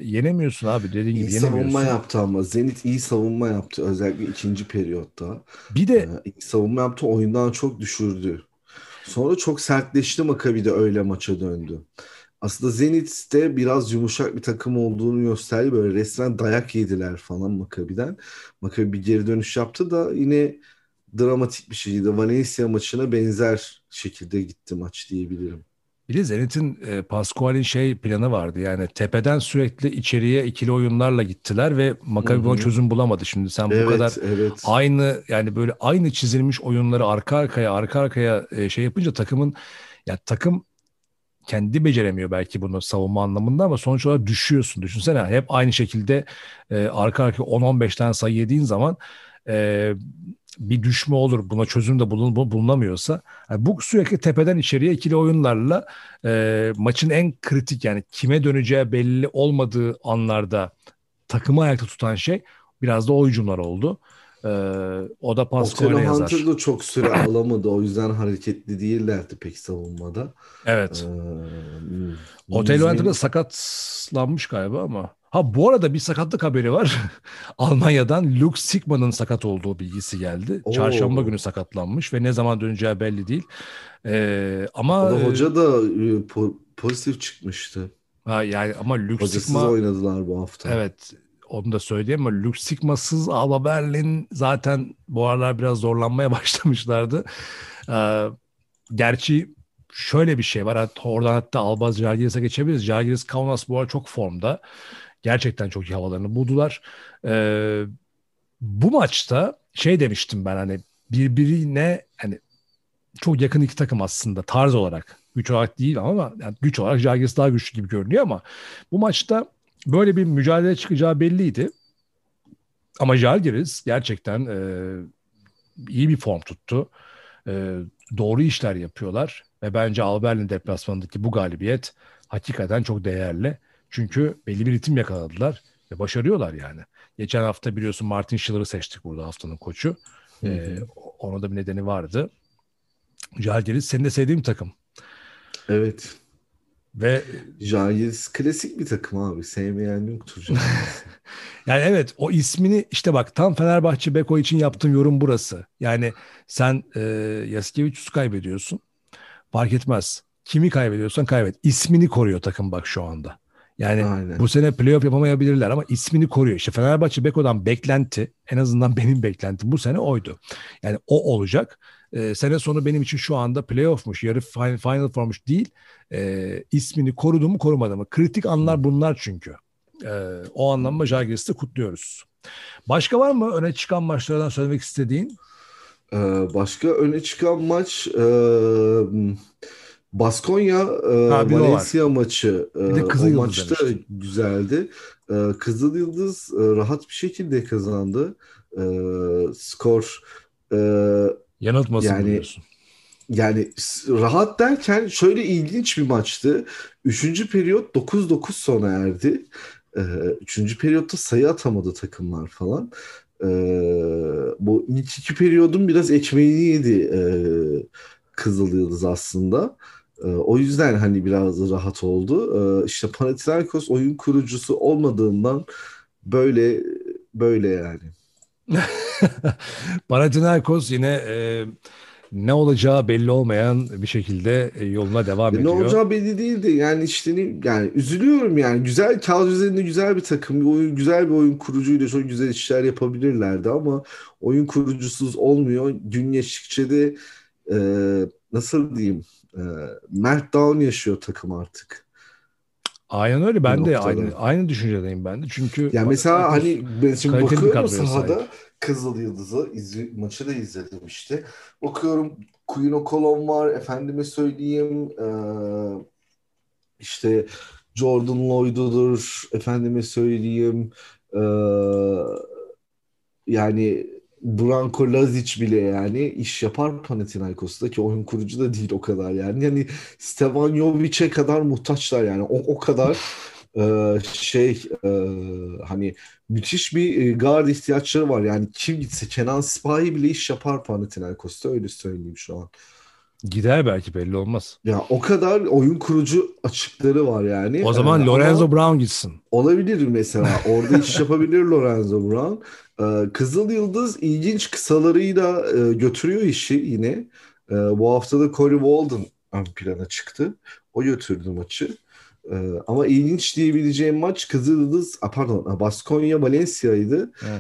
yenemiyorsun abi dediğin İyi gibi savunma yenemiyorsun. yaptı ama Zenit iyi savunma yaptı özellikle ikinci periyotta. Bir de Ee, iyi savunma yaptı oyundan çok düşürdü. Sonra çok sertleşti Maccabi de öyle maça döndü. Aslında Zenit de biraz yumuşak bir takım olduğunu gösterdi. Böyle resmen dayak yediler falan Maccabi'den. Maccabi bir geri dönüş yaptı da yine dramatik bir şeydi. Valencia maçına benzer şekilde gitti maç diyebilirim. Bir de Zenit'in e, Pascual'in şey planı vardı. Yani tepeden sürekli içeriye ikili oyunlarla gittiler ve Maccabi buna çözüm bulamadı. Şimdi sen bu Evet, kadar evet. aynı yani böyle aynı çizilmiş oyunları arka arkaya arka arkaya e, şey yapınca takımın ya takım kendi beceremiyor belki bunu savunma anlamında ama sonuç olarak düşüyorsun. Düşünsene hep aynı şekilde e, arka arkaya 10-15 tane sayı yediğin zaman e, bir düşme olur. Buna çözüm de bulun, bu- bulunamıyorsa. Yani bu sürekli tepeden içeriye ikili oyunlarla e, maçın en kritik yani kime döneceği belli olmadığı anlarda takımı ayakta tutan şey biraz da o hücumlar oldu. E, o da Pascual'e Otello yazar. Hunter da çok süre alamadı. O yüzden hareketli değillerdi pek savunmada. Evet. Ee, hmm. Otello Hunter da sakatlanmış galiba ama. Ha bu arada bir sakatlık haberi var. Almanya'dan Luke Sigma'nın sakat olduğu bilgisi geldi. Oo. Çarşamba günü sakatlanmış ve ne zaman döneceği belli değil. Ee, ama O da e, hoca da e, po- pozitif çıkmıştı. ha, yani ama Luke Sigma oynadılar bu hafta. evet onu da söyleyeyim ama Luke Sigma'sız Alba Berlin zaten bu aralar biraz zorlanmaya başlamışlardı. Ee, gerçi şöyle bir şey var. Hatta oradan hatta Alba Žalgiris'e geçebiliriz. Žalgiris Kaunas bu ara çok formda. Gerçekten çok iyi havalarını buldular. Ee, bu maçta şey demiştim ben hani birbirine hani çok yakın iki takım aslında tarz olarak. Güç olarak değil ama yani güç olarak Žalgiris daha güçlü gibi görünüyor ama bu maçta böyle bir mücadele çıkacağı belliydi. Ama Žalgiris gerçekten e, iyi bir form tuttu. E, doğru işler yapıyorlar ve bence Alberlin deplasmanındaki bu galibiyet hakikaten çok değerli. Çünkü belli bir ritim yakaladılar ve başarıyorlar yani. Geçen hafta biliyorsun Martin Schiller'ı seçtik burada haftanın koçu. Hı E, hı. ona da bir nedeni vardı. Žalgiris senin de sevdiğin bir takım. Evet. Ve Žalgiris klasik bir takım abi. Sevmeyen yoktur. Yani evet o ismini işte bak tam Fenerbahçe Beko için yaptığım yorum burası. Yani sen e, Yasikevicius'u kaybediyorsun. Fark etmez. Kimi kaybediyorsan kaybet. İsmini koruyor takım bak şu anda. Yani Aynen. bu sene playoff yapamayabilirler ama ismini koruyor. İşte Fenerbahçe Beko'dan beklenti en azından benim beklentim bu sene oydu. Yani o olacak. E, sene sonu benim için şu anda playoff'muş, yarı final, final formmuş değil. E, ismini korudu mu korumadı mı? Kritik anlar bunlar çünkü. Ee, o anlamda Žalgiris'i de kutluyoruz. Başka var mı öne çıkan maçlardan söylemek istediğin? Ee, başka öne çıkan maç e, Baskonya e, Ha, bir o var. Valencia maçı. E, Bir de o Kızılyıldız maç da demiştin. güzeldi. E, Kızıl Yıldız e, rahat bir şekilde kazandı. E, skor e, Yanıltmasın Yani- diyorsun. yani rahat derken şöyle ilginç bir maçtı. Üçüncü periyot 9-9 sona erdi. Ee, üçüncü periyotta sayı atamadı takımlar falan. Ee, bu ilk iki periyodun biraz ekmeğini yedi e, Kızıl Yıldız aslında. Ee, o yüzden hani biraz rahat oldu. İşte Panathinaikos oyun kurucusu olmadığından böyle böyle yani. Panathinaikos yine e, ne olacağı belli olmayan bir şekilde e, yoluna devam E, Ne ediyor. olacağı belli değildi. Yani işte ne- yani üzülüyorum yani. Güzel kağıt üzerinde güzel bir takım, bir oyun, güzel bir oyun kurucuyla çok güzel işler yapabilirlerdi ama oyun kurucusuz olmuyor. Gün geçtikçe de e, nasıl diyeyim? E, meltdown yaşıyor takım artık. Aynen öyle. Ben de aynı aynı düşüncedeyim ben de. Çünkü Ya mesela hani ben şimdi bakıyorum sahada sahip. Kızıl Yıldız'ı izli, maçı da izledim işte. Bakıyorum Queen O'Connor var. Efendime söyleyeyim eee, işte Jordan Lloyd'udur. Efendime söyleyeyim eee, yani Branko Lazic bile yani iş yapar Panathinaikos'ta ki oyun kurucu da değil o kadar yani. Yani Stevan Jovic'e kadar muhtaçlar yani. O, o kadar eee, şey eee, hani müthiş bir e, guard ihtiyaçları var. Yani kim gitse Kenan Sipahi bile iş yapar Panathinaikos'ta öyle söyleyeyim şu an. gider belki belli olmaz. Ya o kadar oyun kurucu açıkları var yani. O zaman Ee, Lorenzo Brown gitsin. olabilir mesela. Orada iş yapabilir Lorenzo Brown. Ee, Kızıl Yıldız ilginç kısalarıyla e, götürüyor işi yine. Ee, bu hafta da Corey Walden ön plana çıktı. O götürdü maçı. Ee, ama ilginç diyebileceğim maç Kızıl Yıldız, pardon Baskonya Valencia'ydı. Hı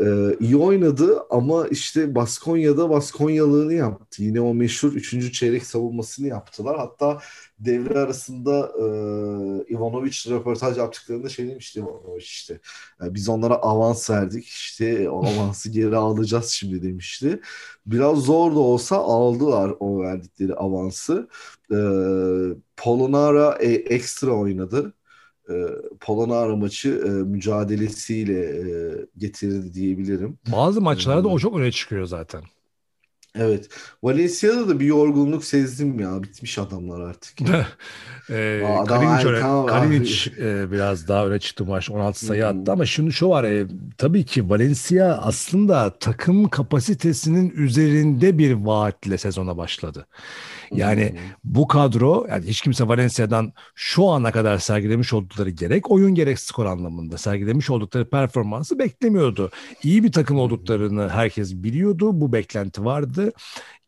Ee, e, iyi oynadı ama işte Baskonya'da Baskonyalığını yaptı. Yine o meşhur 3. çeyrek savunmasını yaptılar. Hatta devre arasında e, Ivanovic röportaj yaptıklarında şey demişti Ivanovic işte. "Ya biz onlara avans verdik işte o avansı geri alacağız şimdi demişti. Biraz zor da olsa aldılar o verdikleri avansı. E, Polonara e, ekstra oynadı e, Polonara maçı e, mücadelesiyle e, getirdi diyebilirim. Bazı maçlarda Ee, o çok öne çıkıyor zaten. Evet. Valencia'da da bir yorgunluk sezdim ya. Bitmiş adamlar artık. e, adam Kalinic, var. Kalinic, e, biraz daha öne çıktı maç 16 sayı attı ama şunu şu var e, tabii ki Valencia aslında takım kapasitesinin üzerinde bir vaatle sezona başladı. Yani bu kadro yani hiç kimse Valencia'dan şu ana kadar sergilemiş oldukları gerek oyun gerek skor anlamında sergilemiş oldukları performansı beklemiyordu. İyi bir takım olduklarını herkes biliyordu. Bu beklenti vardı.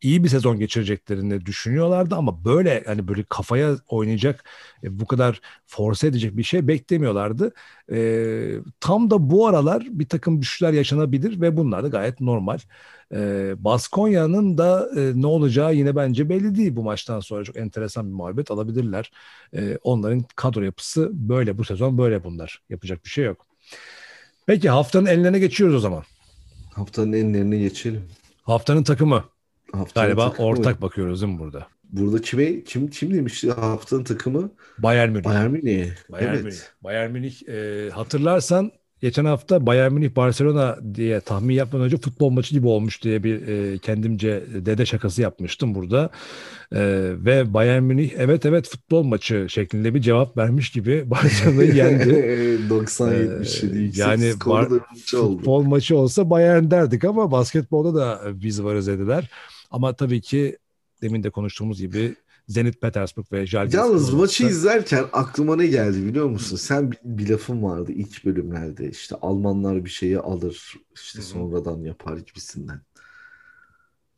İyi bir sezon geçireceklerini düşünüyorlardı ama böyle hani böyle kafaya oynayacak e, bu kadar force edecek bir şey beklemiyorlardı. E, tam da bu aralar bir takım düşüşler yaşanabilir ve bunlar da gayet normal. E, Baskonya'nın da e, ne olacağı yine bence belli değil bu maçtan sonra çok enteresan bir muhabbet alabilirler. E, onların kadro yapısı böyle bu sezon böyle bunlar. Yapacak bir şey yok. Peki haftanın enlerine geçiyoruz o zaman. Haftanın enlerine geçelim. Haftanın takımı. Haftanın Galiba takımı. ortak bakıyoruz değil mi burada? Burada kime kim kim demişti haftanın takımı? Bayern Münih. Bayern Münih. Bayern evet. Münih. Bayern Münih e, hatırlarsan geçen hafta Bayern Münih Barcelona diye tahmin yapmadan önce futbol maçı gibi olmuş diye bir e, kendimce dede şakası yapmıştım burada. E, ve Bayern Münih evet evet futbol maçı şeklinde bir cevap vermiş gibi Barcelona'yı yendi. 90-77 Ee, yüksek yani bir maç oldu. Futbol maçı olsa Bayern derdik ama basketbolda da biz varız dediler. Ama tabii ki demin de konuştuğumuz gibi Zenit Petersburg ve Žalgiris Yalnız maçı izlerken aklıma ne geldi biliyor musun? Sen bir, bir lafın vardı ilk bölümlerde işte Almanlar bir şeyi alır işte sonradan yapar gibisinden.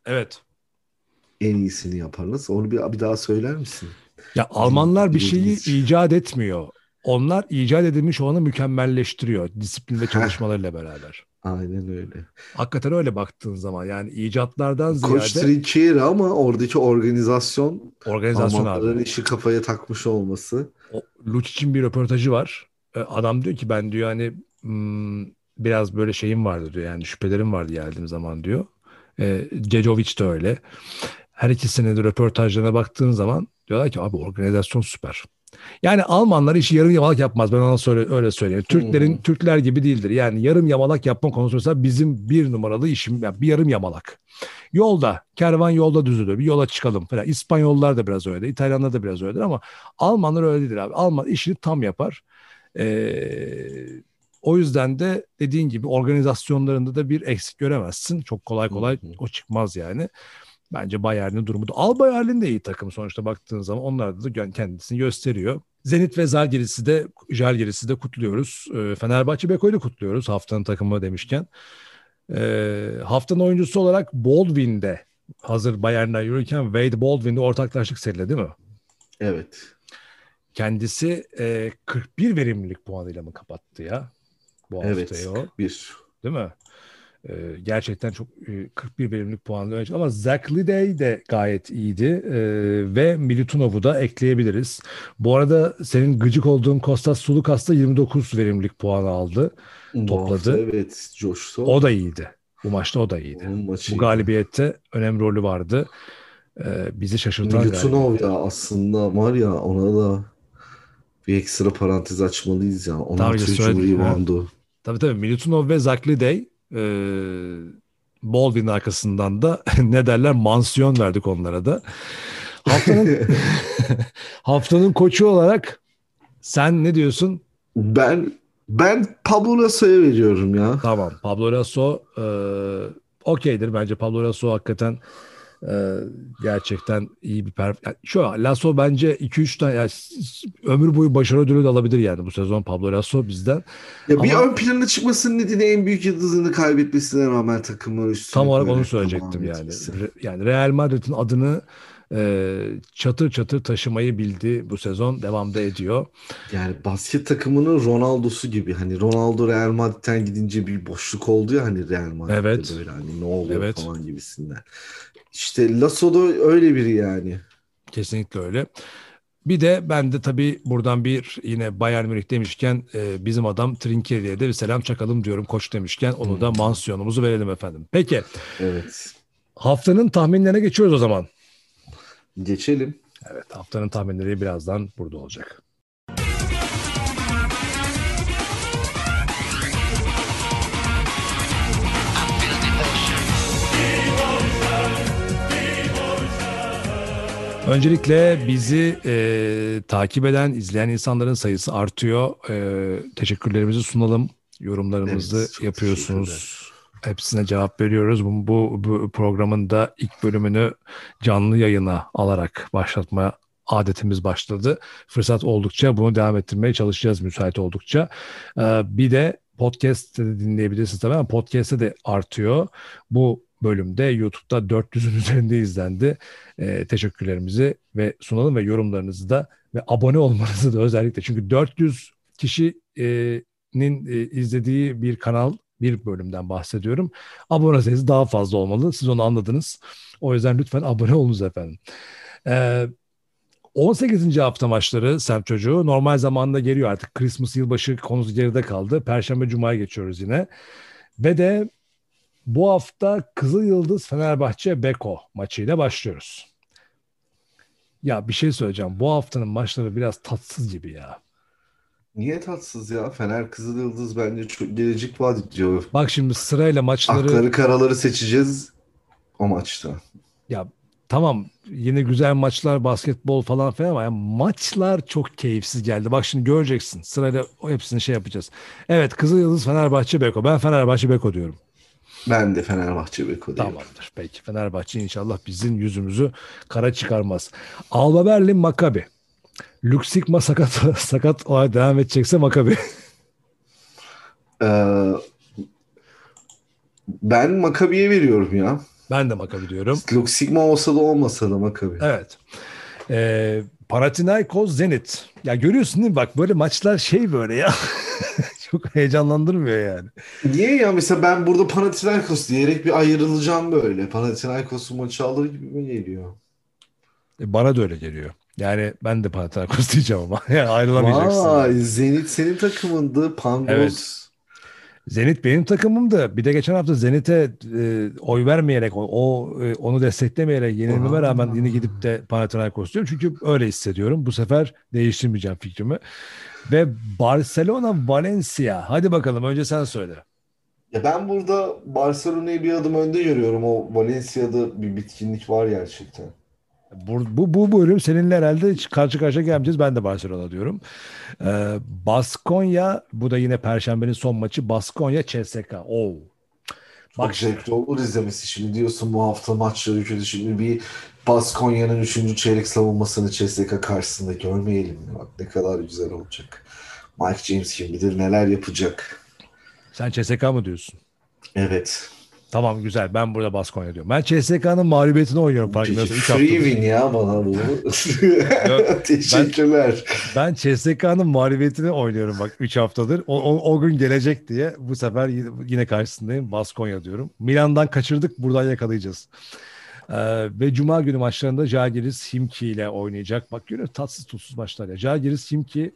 Evet. En iyisini yapar. Nasıl? Onu bir, bir daha söyler misin? Ya Almanlar bir şeyi icat etmiyor. Onlar icat edilmiş olanı mükemmelleştiriyor disiplin ve çalışmalarıyla beraber. Aynen öyle. Hakikaten öyle baktığın zaman yani icatlardan Koç ziyade Trinkieri ama oradaki organizasyon organizasyon Almanların abi. işi kafaya takmış olması. Lucic'in bir röportajı var. E, Adam diyor ki ben diyor hani hmm, biraz böyle şeyim vardı diyor yani şüphelerim vardı geldiğim zaman diyor. E, Cecovic de öyle. Her ikisinin de röportajlarına baktığın zaman diyorlar ki abi organizasyon süper. Yani Almanlar işi yarım yamalak yapmaz. Ben ona söyle, öyle söyleyeyim. Türklerin hı. Türkler gibi değildir. Yani yarım yamalak yapma konusu mesela bizim bir numaralı işim yani bir yarım yamalak. Yolda, kervan yolda düzülür. Bir yola çıkalım falan. İspanyollar da biraz öyle. İtalyanlar da biraz öyledir ama Almanlar öyle değildir abi. Alman işini tam yapar. Ee, o yüzden de dediğin gibi organizasyonlarında da bir eksik göremezsin. Çok kolay kolay hı. o çıkmaz yani. Bence Bayern'in durumu da. Al Bayern'in de iyi takım sonuçta baktığın zaman. Onlar da kendisini gösteriyor. Zenit ve Zalgiris'i de Žalgiris'i de kutluyoruz. Ee, Fenerbahçe Beko'yu da kutluyoruz haftanın takımı demişken. Ee, haftanın oyuncusu olarak Baldwin'de hazır Bayern'den yürürken Wade Baldwin'de ortaklaşlık serili değil mi? Evet. Kendisi e, 41 verimlilik puanıyla mı kapattı ya bu Evet. haftayı o? Bir. Değil mi? E, gerçekten çok e, 41 verimlilik puanlı önce ama Zach Liday de gayet iyiydi e, ve Milutinov'u da ekleyebiliriz. Bu arada senin gıcık olduğun Kostas Sulukas da 29 verimlilik puanı aldı. Topladı. hafta evet coştu. O da iyiydi. Bu maçta o da iyiydi. Bu galibiyette önemli rolü vardı. E, bizi şaşırtan Milutinov ya aslında var ya ona da bir ekstra parantez açmalıyız ya. Ona Tabii, atıyor söyledim, Cumhuriyet evet. bandı. Tabii tabii Milutinov ve Zach Liday e, Baldwin arkasından da ne derler mansiyon verdik onlara da. Haftanın haftanın koçu olarak sen ne diyorsun? Ben ben Pablo Lasso'ya veriyorum ya. Tamam Pablo Lasso e, okeydir bence Pablo Lasso hakikaten e, gerçekten iyi bir perf. Yani şu an Lasso bence 2-3 tane yani ömür boyu başarı ödülü de alabilir yani bu sezon Pablo Lasso bizden. Ya bir Ama- ön plana çıkmasının nedeni en büyük yıldızını kaybetmesine rağmen takımı üstüne Tam olarak onu söyleyecektim yani. etmesi. Yani Real Madrid'in adını e, çatır çatır taşımayı bildi bu sezon. Devamda ediyor. Yani basket takımının Ronaldo'su gibi. Hani Ronaldo Real Madrid'den gidince bir boşluk oldu ya hani Real Madrid'de Evet. böyle hani ne oluyor Evet. falan gibisinden. İşte Lasso da öyle biri yani. Kesinlikle öyle. Bir de ben de tabii buradan bir yine Bayern Münih demişken e, bizim adam Trinkeri'ye de bir selam çakalım diyorum koç demişken onu da mansiyonumuzu verelim efendim. Peki Evet. haftanın tahminlerine geçiyoruz o zaman. Geçelim. Evet haftanın tahminleri birazdan burada olacak. Öncelikle bizi e, takip eden, izleyen insanların sayısı artıyor. E, teşekkürlerimizi sunalım. Yorumlarımızı Evet, yapıyorsunuz. Hepsine cevap veriyoruz. Bu, bu, bu programın da ilk bölümünü canlı yayına alarak başlatma adetimiz başladı. Fırsat oldukça bunu devam ettirmeye çalışacağız müsait oldukça. Ee, bir de podcast'te de dinleyebilirsiniz tabii ama podcast'te de artıyor. Bu bölümde YouTube'da 400'ün üzerinde izlendi. Ee, teşekkürlerimizi ve sunalım ve yorumlarınızı da ve abone olmanızı da özellikle. Çünkü 400 kişinin e, izlediği bir kanal bir bölümden bahsediyorum. Abone sayısı daha fazla olmalı. Siz onu anladınız. O yüzden lütfen abone olunuz efendim. Ee, 18. hafta maçları semt çocuğu normal zamanda geliyor artık. Christmas yılbaşı konusu geride kaldı. Perşembe Cuma'ya geçiyoruz yine. Ve de bu hafta Kızıl Yıldız Fenerbahçe Beko maçıyla başlıyoruz. Ya bir şey söyleyeceğim. Bu haftanın maçları biraz tatsız gibi ya. Niye tatsız ya? Fener Kızıl Yıldız bence çok gelecek vaat ediyor. Bak şimdi sırayla maçları Akları karaları seçeceğiz o maçta. ya tamam yine güzel maçlar basketbol falan filan ama ya maçlar çok keyifsiz geldi. Bak şimdi göreceksin. Sırayla hepsini şey yapacağız. Evet Kızıl Yıldız Fenerbahçe Beko. Ben Fenerbahçe Beko diyorum. Ben de Fenerbahçe Beko diyorum. Tamamdır. Peki Fenerbahçe inşallah bizim yüzümüzü kara çıkarmaz. Alba Berlin Makabi. Lüksikma sakat sakat olarak devam edecekse Makabi. Ee, ben Makabi'ye veriyorum ya. ben de Makabi diyorum. Lux Sigma olsa da olmasa da Makabi. Evet. Ee, Panathinaikos Zenit. Ya görüyorsun değil mi? Bak böyle maçlar şey böyle ya. Çok heyecanlandırmıyor yani. Niye ya? Mesela ben burada Panathinaikos diyerek bir ayrılacağım böyle. Panathinaikos'un maçı alır gibi mi geliyor? E, bana da öyle geliyor. Yani ben de Panathinaikos diyeceğim ama. Yani ayrılamayacaksın. Vay, Zenit senin takımındı. Pangos. Evet. Zenit benim takımımdı. Bir de geçen hafta Zenit'e e, oy vermeyerek, o, o e, onu desteklemeyerek yenilmeme rağmen yine gidip de Panathinaikos diyorum. Çünkü öyle hissediyorum. Bu sefer değiştirmeyeceğim fikrimi. Ve Barcelona Valencia. Hadi bakalım önce sen söyle. Ya ben burada Barcelona'yı bir adım önde görüyorum. O Valencia'da bir bitkinlik var gerçekten. Bu, bu, bu bölüm seninle herhalde karşı karşıya gelmeyeceğiz. Ben de Barcelona diyorum. Ee, Baskonya, bu da yine Perşembenin son maçı. Baskonya CSK. Oo. Çok Bak şimdi. zevkli olur izlemesi. Şimdi diyorsun bu hafta maçları kötü. Şimdi bir Baskonya'nın 3. çeyrek savunmasını CSK karşısında görmeyelim mi? Bak ne kadar güzel olacak. Mike James kim bilir neler yapacak. Sen CSK mı diyorsun? Evet. Tamam güzel. Ben burada Baskonya diyorum. Ben CSK'nın mağlubiyetini oynuyorum farkındaysan. Free haftadır. win ya bana bu. Teşekkürler. Ben CSK'nın mağlubiyetini oynuyorum bak 3 haftadır. O, o, o gün gelecek diye bu sefer yine, yine karşısındayım. Baskonya diyorum. Milan'dan kaçırdık buradan yakalayacağız. Ee, ve Cuma günü maçlarında Žalgiris Himki ile oynayacak. Bak görüyor tatsız tutsuz maçlar ya. Žalgiris Himki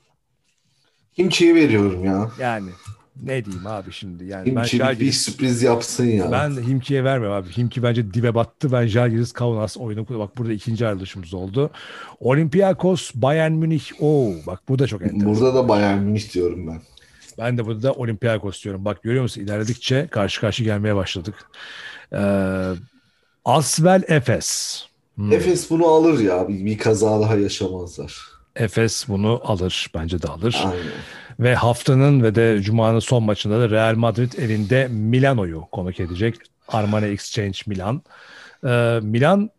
Kimçiyi veriyorum ya. yani ne diyeyim abi şimdi. Yani ben Kimçi bir sürpriz yapsın ya. ben Himki'ye vermiyorum abi. Himki bence dibe battı. Ben Žalgiris Kaunas oyunu bak burada ikinci ayrılışımız oldu. Olympiakos Bayern Münih. Oo bak bu da çok enteresan. Burada da Bayern Münih diyorum ben. Ben de burada Olympiakos diyorum. Bak görüyor musun? İlerledikçe karşı karşı gelmeye başladık. Ee, Asvel Efes. Hmm. Efes bunu alır ya. Bir, bir kaza daha yaşamazlar. Efes bunu alır. Bence de alır. Aynen. Ve haftanın ve de Cuma'nın son maçında da Real Madrid elinde Milano'yu konuk edecek. Armani Exchange Milan. Ee, Milan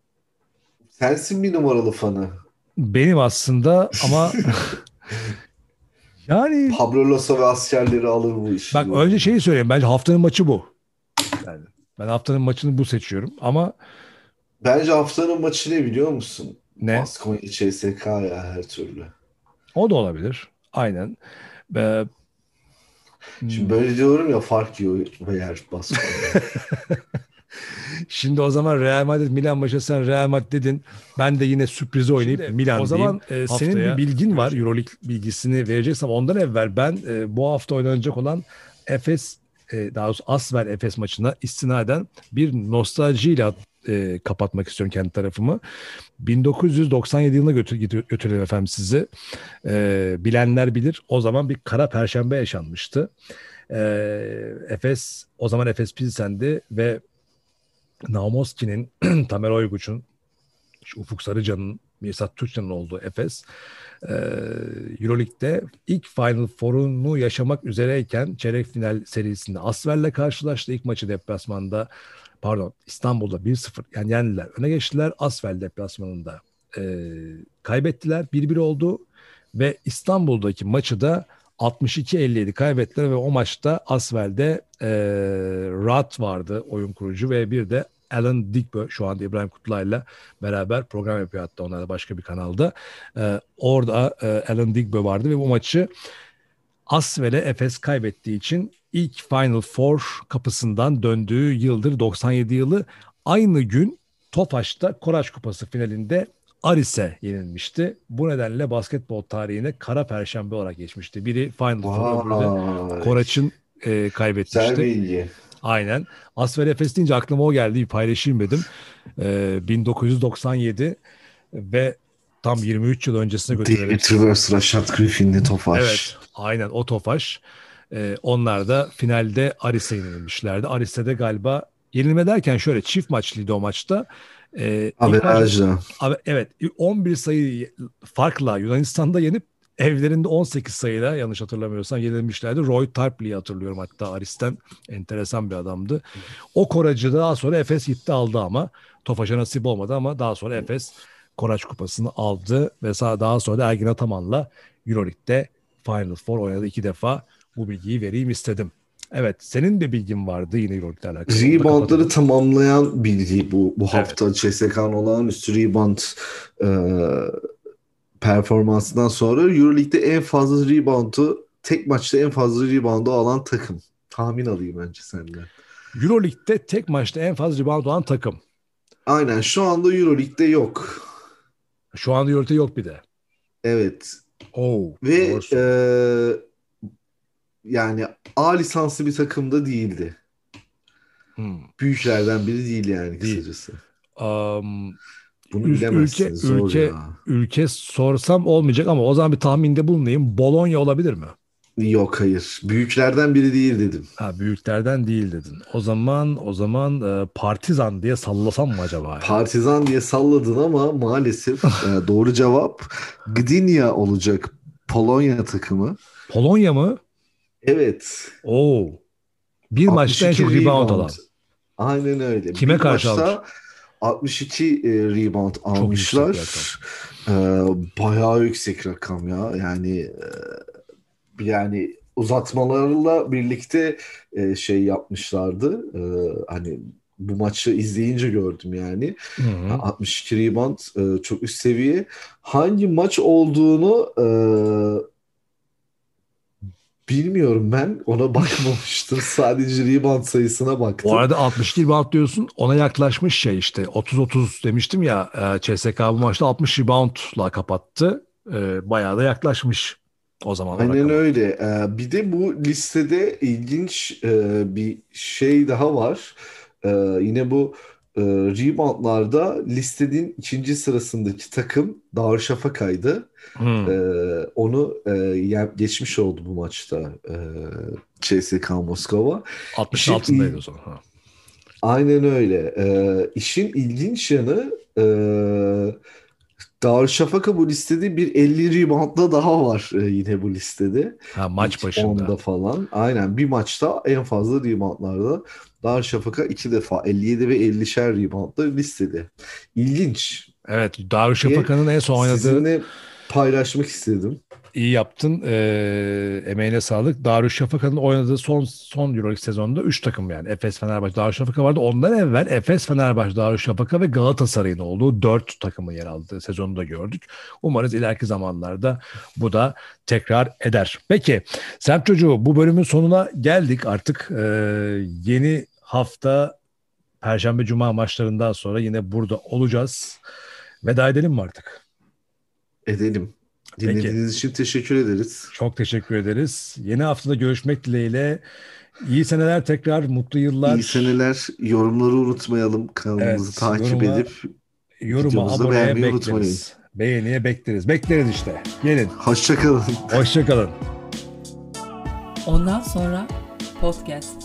Sensin bir numaralı fanı. benim aslında ama yani Pablo Laso ve askerleri alır bu işi. bak önce şeyi söyleyeyim. Bence haftanın maçı bu. Ben haftanın maçını bu seçiyorum. Ama Bence haftanın maçı ne biliyor musun? ne? Baskonya CSK ya her türlü. O da olabilir. Aynen. Ee, Şimdi böyle diyorum ya fark yiyor eğer Baskonya. Şimdi o zaman Real Madrid Milan maçı sen Real Madrid dedin. Ben de yine sürprizi oynayıp Şimdi, Milan o zaman, diyeyim. e, senin bir bilgin var. Euroleague bilgisini vereceksem ondan evvel ben e, bu hafta oynanacak olan Efes e, daha doğrusu Asvel Efes maçına istinaden bir nostaljiyle e, kapatmak istiyorum kendi tarafımı. 1997 yılına götür, götür- götürelim efendim sizi. E, bilenler bilir. O zaman bir kara perşembe yaşanmıştı. E, Efes o zaman Efes Pilsen'di ve Naumoski'nin, Tamer Oyguç'un, Ufuk Sarıcan'ın, Mirsat Türkçen'in olduğu Efes e, Euroleague'de ilk Final Four'unu yaşamak üzereyken çeyrek final serisinde Asvel'le karşılaştı. İlk maçı deplasmanda pardon İstanbul'da 1-0 yani yendiler. Öne geçtiler. Asvel deplasmanında e, kaybettiler. 1-1 oldu ve İstanbul'daki maçı da 62-57 kaybettiler ve o maçta Asvel'de e, Rat vardı oyun kurucu ve bir de Alan Digbö şu anda İbrahim Kutluay'la beraber program yapıyor hatta onlar da başka bir kanalda. E, orada e, Alan Digbö vardı ve bu maçı Asvel'e Efes kaybettiği için ilk Final Four kapısından döndüğü yıldır 97 yılı aynı gün Tofaş'ta Koraç Kupası finalinde Aris'e yenilmişti. Bu nedenle basketbol tarihine kara perşembe olarak geçmişti. Biri Final Four, öbürü de Vay. Koraç'ın e, Güzel kaybetmişti. bilgi. Aynen. Asfer Efes deyince aklıma o geldi. Bir paylaşayım dedim. Ee, 1997 ve tam 23 yıl öncesine. David Rivers, Rashad Griffin'li Tofaş. Evet. Aynen o Tofaş. Ee, onlar da finalde Aris'e yenilmişlerdi. Aris'te de galiba yenilme derken şöyle çift maçlıydı o maçta. Maç- Averajla. Abi, evet 11 sayı farkla Yunanistan'da yenip evlerinde 18 sayıyla yanlış hatırlamıyorsam yenilmişlerdi. Roy Tarpley'i hatırlıyorum hatta Aris'ten enteresan bir adamdı. O koracı daha sonra Efes gitti aldı ama Tofaş'a nasip olmadı ama daha sonra Efes Koraç kupasını aldı ve daha sonra da Ergin Ataman'la Euroleague'de Final Four oynadı iki defa. Bu bilgiyi vereyim istedim. Evet senin de bilgin vardı yine Euroleague'le alakalı. Reboundları tamamlayan bilgi bu bu hafta CSK'nın olağanüstü rebound e, performansından sonra Euroleague'de en fazla reboundu tek maçta en fazla reboundu alan takım. Tahmin alayım önce senden. Euroleague'de tek maçta en fazla rebound olan takım. Aynen şu anda Euroleague'de yok. Şu anda Euroleague'de yok bir de. Evet. Oo, Ve e, yani A lisanslı bir takımda değildi. Hmm. Büyüklerden biri değil yani Değil. kısacası. Um, Bunu Ül- bilemezsin. ülke- Zor ülke- ya. ülke sorsam olmayacak ama o zaman bir tahminde bulunayım. Bologna olabilir mi? Yok hayır. Büyüklerden biri değil dedim. Ha büyüklerden değil dedin. O zaman o zaman e, Partizan diye sallasam mı acaba? ya? Partizan diye salladın ama maalesef e, doğru cevap Gdynia olacak Polonya takımı. Polonya mı? Evet. Oo. Bir maçta en 62 çok rebound alan. Aynen öyle. Kime Bir karşı maçta 62 e, rebound almışlar. E, bayağı yüksek rakam ya. Yani e, yani uzatmalarla birlikte e, şey yapmışlardı. E, hani bu maçı izleyince gördüm yani. Hı hı. 62 rebound e, çok üst seviye. Hangi maç olduğunu e, bilmiyorum ben. Ona bakmamıştım. Sadece rebound sayısına baktım. Bu arada 62 rebound diyorsun ona yaklaşmış şey işte 30-30 demiştim ya e, CSK bu maçta 60 reboundla kapattı. E, bayağı da yaklaşmış o zaman. Aynen öyle. Ee, bir de bu listede ilginç e, bir şey daha var. Yine bu e, reboundlarda listenin ikinci sırasındaki takım Darüşşafaka'ydı. Hmm. Ee, onu e, geçmiş oldu bu maçta e, CSK Moskova. 60'ın altındaydı o zaman. Ha. Aynen öyle. Ee, işin ilginç yanı e, Darüşşafaka bu listede bir 50 reboundla daha var e, yine bu listede. Ha, maç İlk başında. 10'da falan. Aynen bir maçta en fazla reboundlarda Darüşşafaka iki defa 57 ve 50'şer reboundla listede. İlginç. Evet Darüşşafaka'nın en son oynadığı Sizinle paylaşmak istedim. iyi yaptın. E, emeğine sağlık. Darüşşafaka'nın oynadığı son son Euroleague sezonunda 3 takım yani. Efes, Fenerbahçe, Darüşşafaka vardı. Ondan evvel Efes, Fenerbahçe, Darüşşafaka ve Galatasaray'ın olduğu 4 takımın yer aldığı sezonu da gördük. Umarız ileriki zamanlarda bu da tekrar eder. Peki Semt Çocuğu bu bölümün sonuna geldik artık. E, yeni hafta Perşembe Cuma maçlarından sonra yine burada olacağız. Veda edelim mi artık? Edelim. Peki. Dinlediğiniz için teşekkür ederiz. Çok teşekkür ederiz. Yeni haftada görüşmek dileğiyle. İyi seneler tekrar, mutlu yıllar. İyi seneler. Yorumları unutmayalım. Kanalımızı Evet, takip yoruma- edip Yoruma, aboneye beğenmeyi bekleriz. unutmayın. Beğeniye bekleriz. Bekleriz işte. Gelin. hoşçakalın. Hoşçakalın. Ondan sonra podcast.